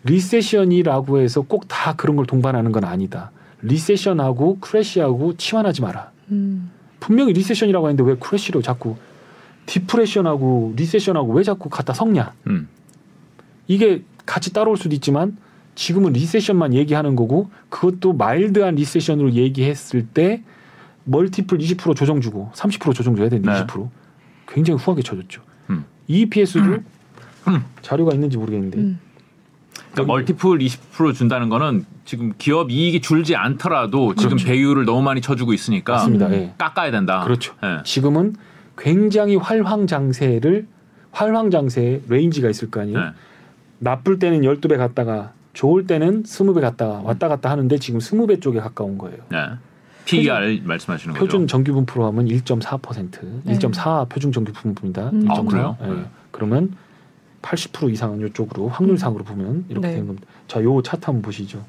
recession이라고 해서 꼭 다 그런 걸 동반하는 건 아니다. recession하고 crash하고 치환하지 마라.
음.
분명히 리세션이라고 했는데 왜 크래시로 자꾸 디프레션하고 리세션하고 왜 자꾸 갖다 섞냐?
음.
이게 같이 따라올 수도 있지만 지금은 recession만 얘기하는 거고 그것도 mild한 recession으로 얘기했을 때 multiple 20% 조정 주고 30% 조정 줘야 되는데
네.
20% 굉장히 후하게 쳐줬죠.
음.
EPS도
음.
자료가 있는지 모르겠는데
음.
그러니까 multiple 20% 준다는 거는 지금 기업 이익이 줄지 않더라도 지금
그렇죠.
배율을 너무 많이 쳐주고 있으니까
맞습니다.
음.
예.
깎아야 된다.
그렇죠.
예.
지금은 굉장히 활황장세를 활황장세에 range가 있을 거 아니에요.
네.
나쁠 때는 12배 갔다가 좋을 때는 20배 갔다가 왔다 갔다 하는데 지금 20배 쪽에 가까운 거예요.
네. PER 말씀하시는 거죠.
표준 정규 분포로 하면 1.4%,
네.
1.4 표준 정규 분포입니다.
음.
1.4.
아, 그래요?
예.
네.
그러면 80% 이상은 이쪽으로 확률상으로 보면 이렇게
네.
되는 겁니다. 자, 요 차트 한번 보시죠.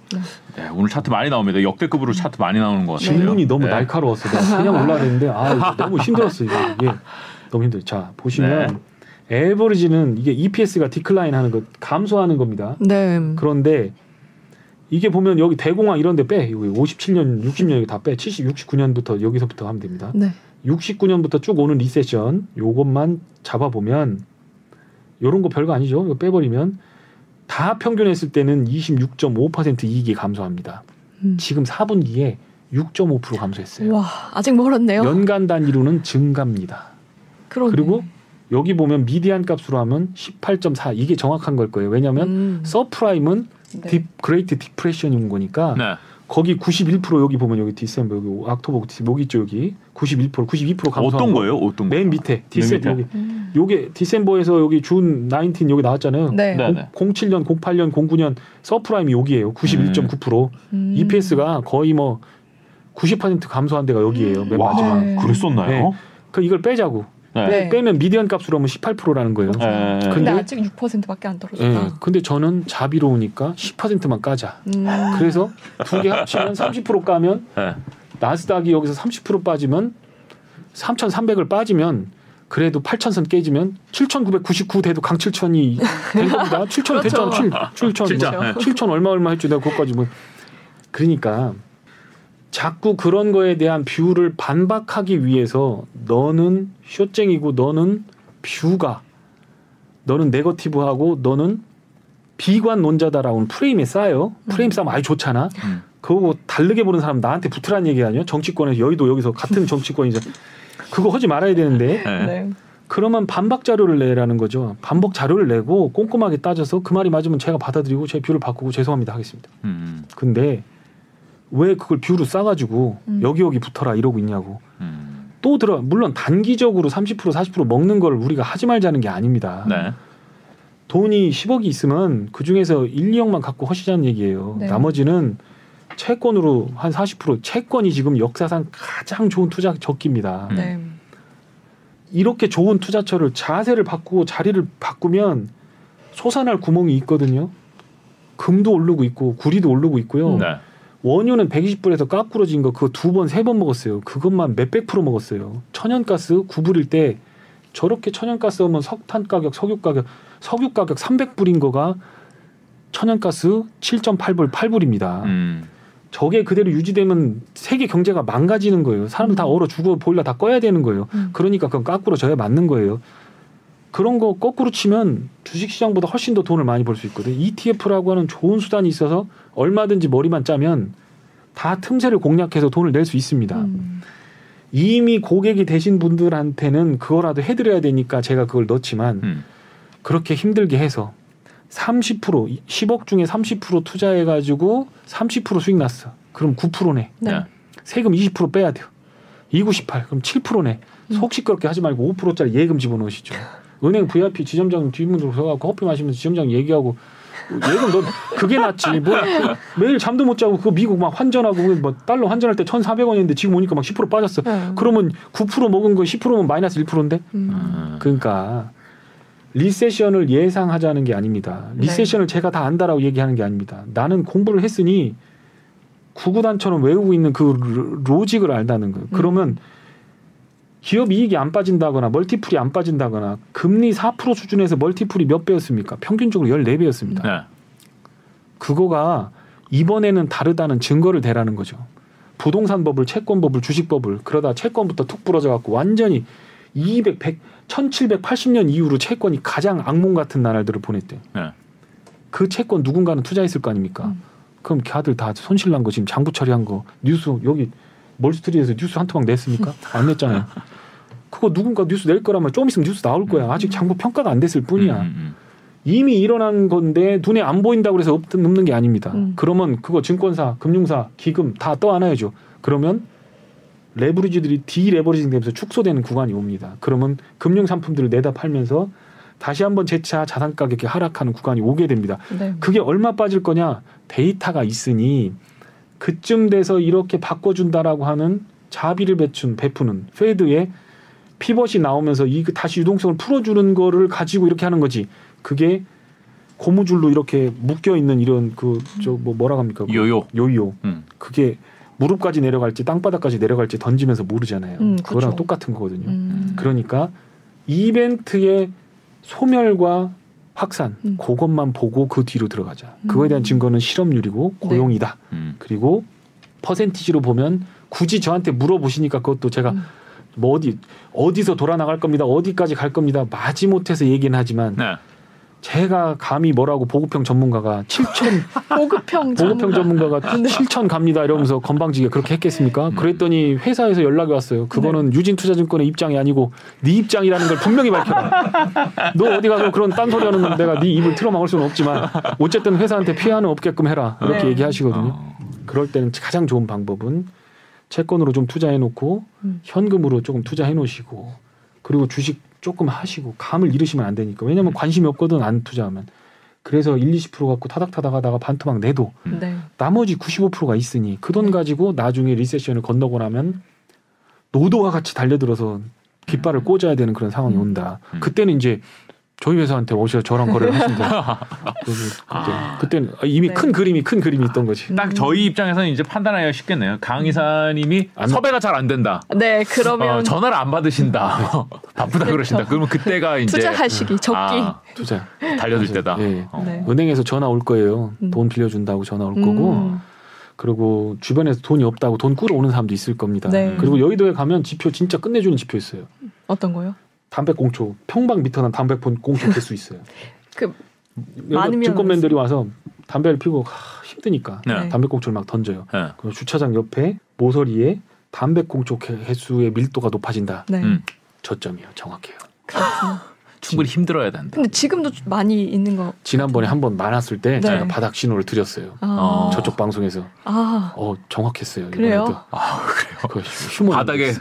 네, 오늘 차트 많이 나옵니다. 역대급으로 차트 많이 나오는 것 같아요.
질문이 너무
네.
날카로웠어. 내가 그냥 올라가는데 아 이거 [laughs] 너무 힘들었어 이거. 예. 너무 힘들어. 자 보시면 에버리지는 이게 EPS가 디클라인 하는 것 감소하는 겁니다.
네.
그런데 이게 보면 여기 대공황 이런 데 빼. 여기 57년, 60년 여기 다 빼. 70, 69년부터 여기서부터 하면 됩니다.
네.
69년부터 쭉 오는 recession 요것만 잡아 보면 요런 거 별거 아니죠. 이거 빼버리면 다 평균했을 때는 26.5% 이익이 감소합니다.
음.
지금 4분기에 6.5% 감소했어요.
와 아직 멀었네요.
연간 단위로는 증가입니다.
그러네.
그리고 여기 보면 median 값으로 하면 18.4 이게 정확한 걸 거예요. 왜냐하면
음.
subprime은
네.
deep great depression인 거니까
네.
거기 91% 여기 보면 여기 December 여기 October 여기 있죠 여기 91% 92% 감소한
어떤
거.
거예요? 어떤 거?
맨 밑에
December.
여기
음.
요게 December에서 여기 준 19 여기 나왔잖아요.
네.
네.
공, 07년, 08년, 09년 subprime이 여기예요. 91.9%.
음.
EPS가 거의 뭐 90% 감소한 데가 여기예요. 맨
와,
마지막.
네.
그랬었나요?
네. 그 이걸 빼자고.
네.
네.
빼면 median 값으로 하면 18%라는 거예요.
네.
근데,
근데-
아직 6%밖에 안
예.
떨어졌다.
근데 저는 자비로우니까 10%만 까자.
음.
그래서 두 개 합치면 30% 까면
네.
나스닥이 여기서 30% 빠지면 3,300을 빠지면 그래도 8,000선 깨지면 7,999 돼도 강칠천이 된 겁니다. [laughs] 7,000
그렇죠.
됐잖아. 7, 7,000.
진짜.
그렇죠.
7천 얼마 얼마 했죠. 내가 그것까지 뭐. 그러니까 자꾸 그런 거에 대한 view를 반박하기 위해서 너는 short쟁이고 너는 view가 너는 negative하고 너는 비관론자다라고 프레임에 쌓여. 프레임 쌓으면 아주 좋잖아.
음.
그거 다르게 보는 사람 나한테 붙으라는 얘기 아니야? 정치권에서 여의도 여기서 같은 [laughs] 정치권이죠. 그거 하지 말아야 되는데
네.
네.
그러면 반박 자료를 내라는 거죠. 반박 자료를 내고 꼼꼼하게 따져서 그 말이 맞으면 제가 받아들이고 제 view를 바꾸고 죄송합니다 하겠습니다.
음,
근데 왜 그걸 view로 싸가지고
음.
여기 여기 붙어라 이러고 있냐고.
음.
또 들어 물론 단기적으로 30% 40% 먹는 걸 우리가 하지 말자는 게 아닙니다.
네.
돈이 10억이 있으면 그 중에서 1, 2억만 갖고 하시자는 얘기예요.
네.
나머지는 채권으로 한 40% 채권이 지금 역사상 가장 좋은 투자 적기입니다.
음.
네.
이렇게 좋은 투자처를 자세를 바꾸고 자리를 바꾸면 솟아날 구멍이 있거든요. 금도 오르고 있고 구리도 오르고 있고요.
음.
네.
원유는 120불에서 까꾸러진 거 그거 두 번 세 번 먹었어요. 그것만 몇백 프로 먹었어요. 천연가스 9불일 때 저렇게 천연가스 오면 석탄 가격, 석유 가격, 석유 가격 300불인 거가 천연가스 7.8불, 8불입니다.
음.
저게 그대로 유지되면 세계 경제가 망가지는 거예요. 사람들 다 얼어 죽어 보일러 다 꺼야 되는 거예요.
음.
그러니까 그건 까꾸러져야 맞는 거예요. 그런 거 거꾸로 치면 주식시장보다 훨씬 더 돈을 많이 벌 수 있거든. ETF라고 하는 좋은 수단이 있어서 얼마든지 머리만 짜면 다 틈새를 공략해서 돈을 낼 수 있습니다.
음.
이미 고객이 되신 분들한테는 그거라도 해드려야 되니까 제가 그걸 넣지만
음.
그렇게 힘들게 해서 30% 10억 중에 30% 투자해가지고 30% 수익 났어. 그럼 9%네.
네.
네.
세금 20% 빼야 돼요. 2918 그럼 7%네.
음.
속 시끄럽게 하지 말고 5%짜리 예금 집어넣으시죠. 은행 VIP 지점장 뒷문으로 서가고 커피 마시면서 지점장 얘기하고 예금 너 그게 낫지. 뭐 매일 잠도 못 자고 그거 미국 막 환전하고 뭐 달러 환전할 때 1,400원이었는데 지금 오니까 막 10% 빠졌어.
네.
그러면 9% 먹은 거 10%면 마이너스 1%인데?
음.
음.
그러니까 recession을 예상하자는 게 아닙니다.
네.
recession을 제가 다 안다라고 얘기하는 게 아닙니다. 나는 공부를 했으니 구구단처럼 외우고 있는 그 로- 로직을 알다는 거예요.
음.
그러면 기업 이익이 안 빠진다거나 multiple이 안 빠진다거나 금리 4% 수준에서 multiple이 몇 배였습니까? 평균적으로 14배였습니다.
네.
그거가 이번에는 다르다는 증거를 대라는 거죠. 부동산 법을, 채권 법을, 주식 법을 그러다 채권부터 툭 부러져 갖고 완전히 200, 100, 1780년 이후로 채권이 가장 악몽 같은 나날들을 보냈대요.
네.
그 채권 누군가는 투자했을 거 아닙니까?
음.
그럼 걔들 다 손실 난 거 지금 장부 처리한 거 뉴스 여기 멀스트리트에서 뉴스 한 토막 냈습니까? 안 냈잖아요. 그거 누군가 뉴스 낼 거라면 좀 있으면 뉴스 나올 거야. 아직 장부 평가가 안 됐을 뿐이야.
음, 음,
이미 일어난 건데 눈에 안 보인다고 그래서 없- 없는 게 아닙니다.
음.
그러면 그거 증권사, 금융사, 기금 다 떠안아야죠. 그러면 레버리지들이 디레버리징 되면서 축소되는 구간이 옵니다. 그러면 금융 상품들을 내다 팔면서 다시 한번 재차 자산 가격이 하락하는 구간이 오게 됩니다.
네.
그게 얼마 빠질 거냐? 데이터가 있으니 그쯤 돼서 이렇게 바꿔준다라고 하는 자비를 배춘 베푸는 페드의 피벗이 나오면서 이 다시 유동성을 풀어주는 거를 가지고 이렇게 하는 거지. 그게 고무줄로 이렇게 묶여 있는 이런 그 저 뭐 뭐라 합니까? 그
요요.
요요.
음.
그게 무릎까지 내려갈지 땅바닥까지 내려갈지 던지면서 모르잖아요.
음,
그거랑
그쵸.
똑같은 거거든요.
음.
그러니까 이벤트의 소멸과 확산
음.
그것만 보고 그 뒤로 들어가자. 그거에 대한
음.
증거는 실업률이고 고용이다.
음.
그리고 퍼센티지로 보면 굳이 저한테 물어보시니까 그것도 제가
음.
뭐 어디 어디서 돌아 나갈 겁니다. 어디까지 갈 겁니다. 마지 못해서 얘기는 하지만
네.
제가 감히 뭐라고 보급형 전문가가 7천 [laughs]
보급형
보급형 전문가가
네.
7천 갑니다 이러면서 건방지게 그렇게 했겠습니까?
음.
그랬더니 회사에서 연락이 왔어요. 그거는 유진투자증권의 입장이 아니고 네 입장이라는 걸 분명히 밝혀라. 너 어디 가서 그런 딴소리 하는 놈 내가 네 입을 틀어막을 수는 없지만 어쨌든 회사한테 피해는 없게끔 해라 이렇게
네.
얘기하시거든요.
어.
그럴 때는 가장 좋은 방법은 채권으로 좀 투자해 놓고
음.
현금으로 조금 투자해 놓으시고 그리고 주식 조금 하시고 감을 잃으시면 안 되니까 왜냐면 관심이 없거든 안 투자하면 그래서 1, 20% 갖고 타닥타닥 하다가 반토막 내도
네.
나머지 95%가 있으니 그 돈 가지고 나중에 리세션을 건너고 나면 노도와 같이 달려들어서 깃발을 꽂아야 되는 그런 상황이
음.
온다.
음.
그때는 이제 저희 회사한테 오셔서 저랑 거래를 하시면 돼요. [laughs] 그래서 그때, 이미
네.
큰 그림이 큰 그림이 있던 거지.
딱 저희 입장에서는 이제 판단하기가 쉽겠네요. 강 이사님이
안-
섭외가 잘 안 된다.
네, 그러면
어, 전화를 안 받으신다. [laughs] 바쁘다 그러신다. 그러면 그때가 이제
투자 하시기 적기.
아,
투자.
달려들 때다.
예.
어.
네.
은행에서 전화 올 거예요.
음.
돈 빌려준다고 전화 올 거고.
음.
그리고 주변에서 돈이 없다고 돈 꾸러 오는 사람도 있을 겁니다.
네.
그리고 여의도에 가면 지표 진짜 끝내주는 지표 있어요.
어떤 거요?
담배꽁초 평방 미터난 담배꽁초 깰수 있어요. [laughs]
그 많으면
증권맨들이 와서 담배를 피고 하, 힘드니까
네.
네.
담배꽁초를 막 던져요.
네.
그 주차장 옆에 모서리에 담배꽁초 개- 개수의 밀도가 높아진다.
네.
음.
저점이에요. 정확해요. [laughs]
충분히 힘들어야 된다.
근데 지금도 많이 있는 거.
지난번에 한 번 많았을 때
네.
제가 바닥 신호를 드렸어요.
아.
어.
저쪽 방송에서
아.
어 정확했어요.
그래요?
이번에도.
아 그래요.
그 휴먼
바닥에.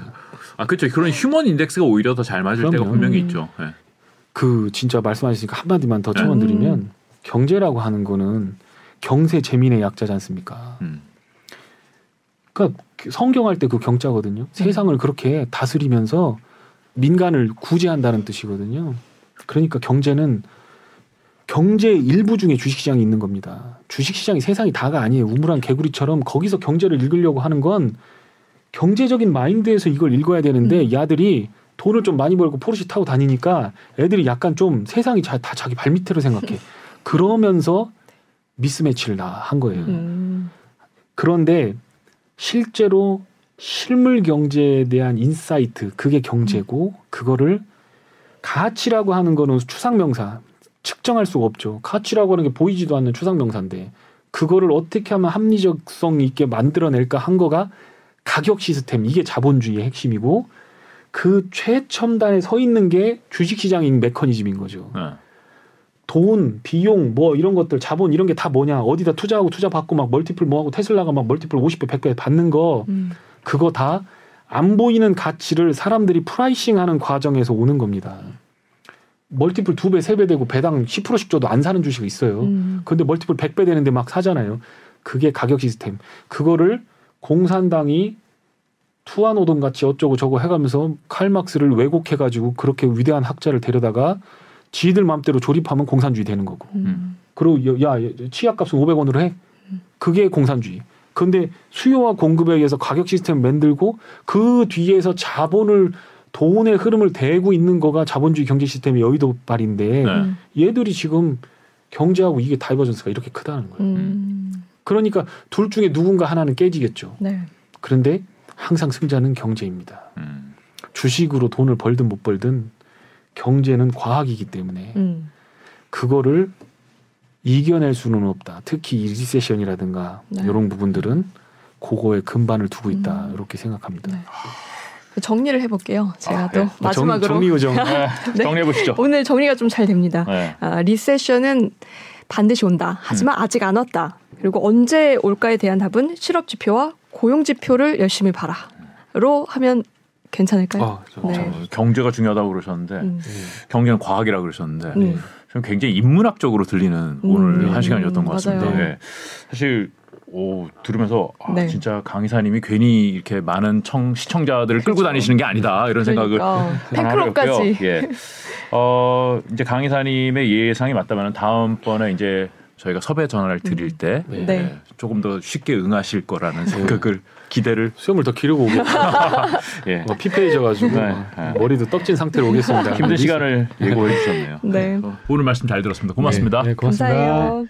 아 그렇죠. 그런 휴먼 인덱스가 오히려 더 잘 맞을 때가
그럼요.
분명히
음.
있죠. 네.
그 진짜 말씀하시니까 한 마디만 더
네.
첨언드리면
음.
경제라고 하는 거는 경세 재민의 약자지 않습니까?
음.
그러니까 성경할 때 그 경자거든요.
네.
세상을 그렇게 다스리면서 민간을 구제한다는 뜻이거든요. 그러니까 경제는 경제의 일부 중에 주식시장이 있는 겁니다. 주식시장이 세상이 다가 아니에요. 우물한 개구리처럼 거기서 경제를 읽으려고 하는 건 경제적인 마인드에서 이걸 읽어야 되는데
음.
야들이 돈을 좀 많이 벌고 포르쉐 타고 다니니까 애들이 약간 좀 세상이 자, 다 자기 발밑으로 생각해. [laughs] 그러면서 mismatch를 나 한 거예요.
음.
그런데 실제로 실물 경제에 대한 insight 그게 경제고 그거를 가치라고 하는 거는 추상명사 측정할 수가 없죠. 가치라고 하는 게 보이지도 않는 추상명사인데 그거를 어떻게 하면 합리적성 있게 만들어낼까 한 거가 가격 시스템 이게 자본주의의 핵심이고 그 최첨단에 서 있는 게 주식시장인 메커니즘인 거죠.
네.
돈, 비용, 뭐 이런 것들, 자본 이런 게 다 뭐냐? 어디다 투자하고 투자 받고 막 multiple 뭐하고 테슬라가 막 multiple 50배, 100배 받는 거
음.
그거 다 안 보이는 가치를 사람들이 pricing하는 과정에서 오는 겁니다. multiple 두 배, 세 배 되고 배당 10%씩 줘도 안 사는 주식이 있어요.
음.
근데 multiple 100배 되는데 막 사잖아요. 그게 가격 시스템. 그거를 공산당이 투아노동 같이 어쩌고 저거 해가면서 칼막스를 왜곡해가지고 그렇게 위대한 학자를 데려다가 지들 마음대로 조립하면 공산주의 되는 거고.
음.
그리고 야 치약값은 500원으로 해. 그게 공산주의. 근데 수요와 공급에 의해서 가격 시스템 만들고 그 뒤에서 자본을 돈의 흐름을 대고 있는 거가 자본주의 경제 시스템의 여의도발인데
네.
음.
얘들이 지금 경제하고 이게 divergence가 이렇게 크다는 거예요.
음.
그러니까 둘 중에 누군가 하나는 깨지겠죠.
네.
그런데 항상 승자는 경제입니다.
음.
주식으로 돈을 벌든 못 벌든 경제는 과학이기 때문에
음.
그거를 이겨낼 수는 없다. 특히 이 recession이라든가
네.
이런 부분들은 그거에 기반을 두고 있다.
음.
이렇게 생각합니다.
네. 정리를 해볼게요. 제가
아,
또
네.
정,
마지막으로
정리 요정. [laughs]
네.
네.
정리해 보시죠.
오늘 정리가 좀 잘 됩니다.
네.
아, 리세션은 반드시 온다. 하지만
음.
아직 안 왔다. 그리고 언제 올까에 대한 답은 실업 지표와 고용 지표를 열심히 봐라.로 하면 괜찮을까요?
아, 저,
네.
참.
어, 경제가 중요하다고 그러셨는데
음.
네.
경제는 과학이라고 그러셨는데
음.
좀 굉장히 인문학적으로 들리는 오늘
음.
한 시간이었던 것 같습니다. 예. 사실 오, 들으면서 아,
네.
진짜 강 이사님이 괜히 이렇게 많은 청, 시청자들을 끌고 다니시는 게 아니다 이런 생각을
그러니까
하나
팬클럽까지.
예. 어, 이제 강 이사님의 예상이 맞다면 다음번에 이제 저희가 섭외 전화를 드릴 때
네.
예,
네.
조금 더 쉽게 응하실 거라는 생각을 기대를
수염을 더 기르고 오겠다. [laughs]
예.
뭐 피폐해져가지고
네.
머리도 떡진 상태로 오겠습니다.
힘든 시간을 예고해 주셨네요.
네.
어, 오늘 말씀 잘 들었습니다. 고맙습니다.
네, 네, 고맙습니다.
감사해요.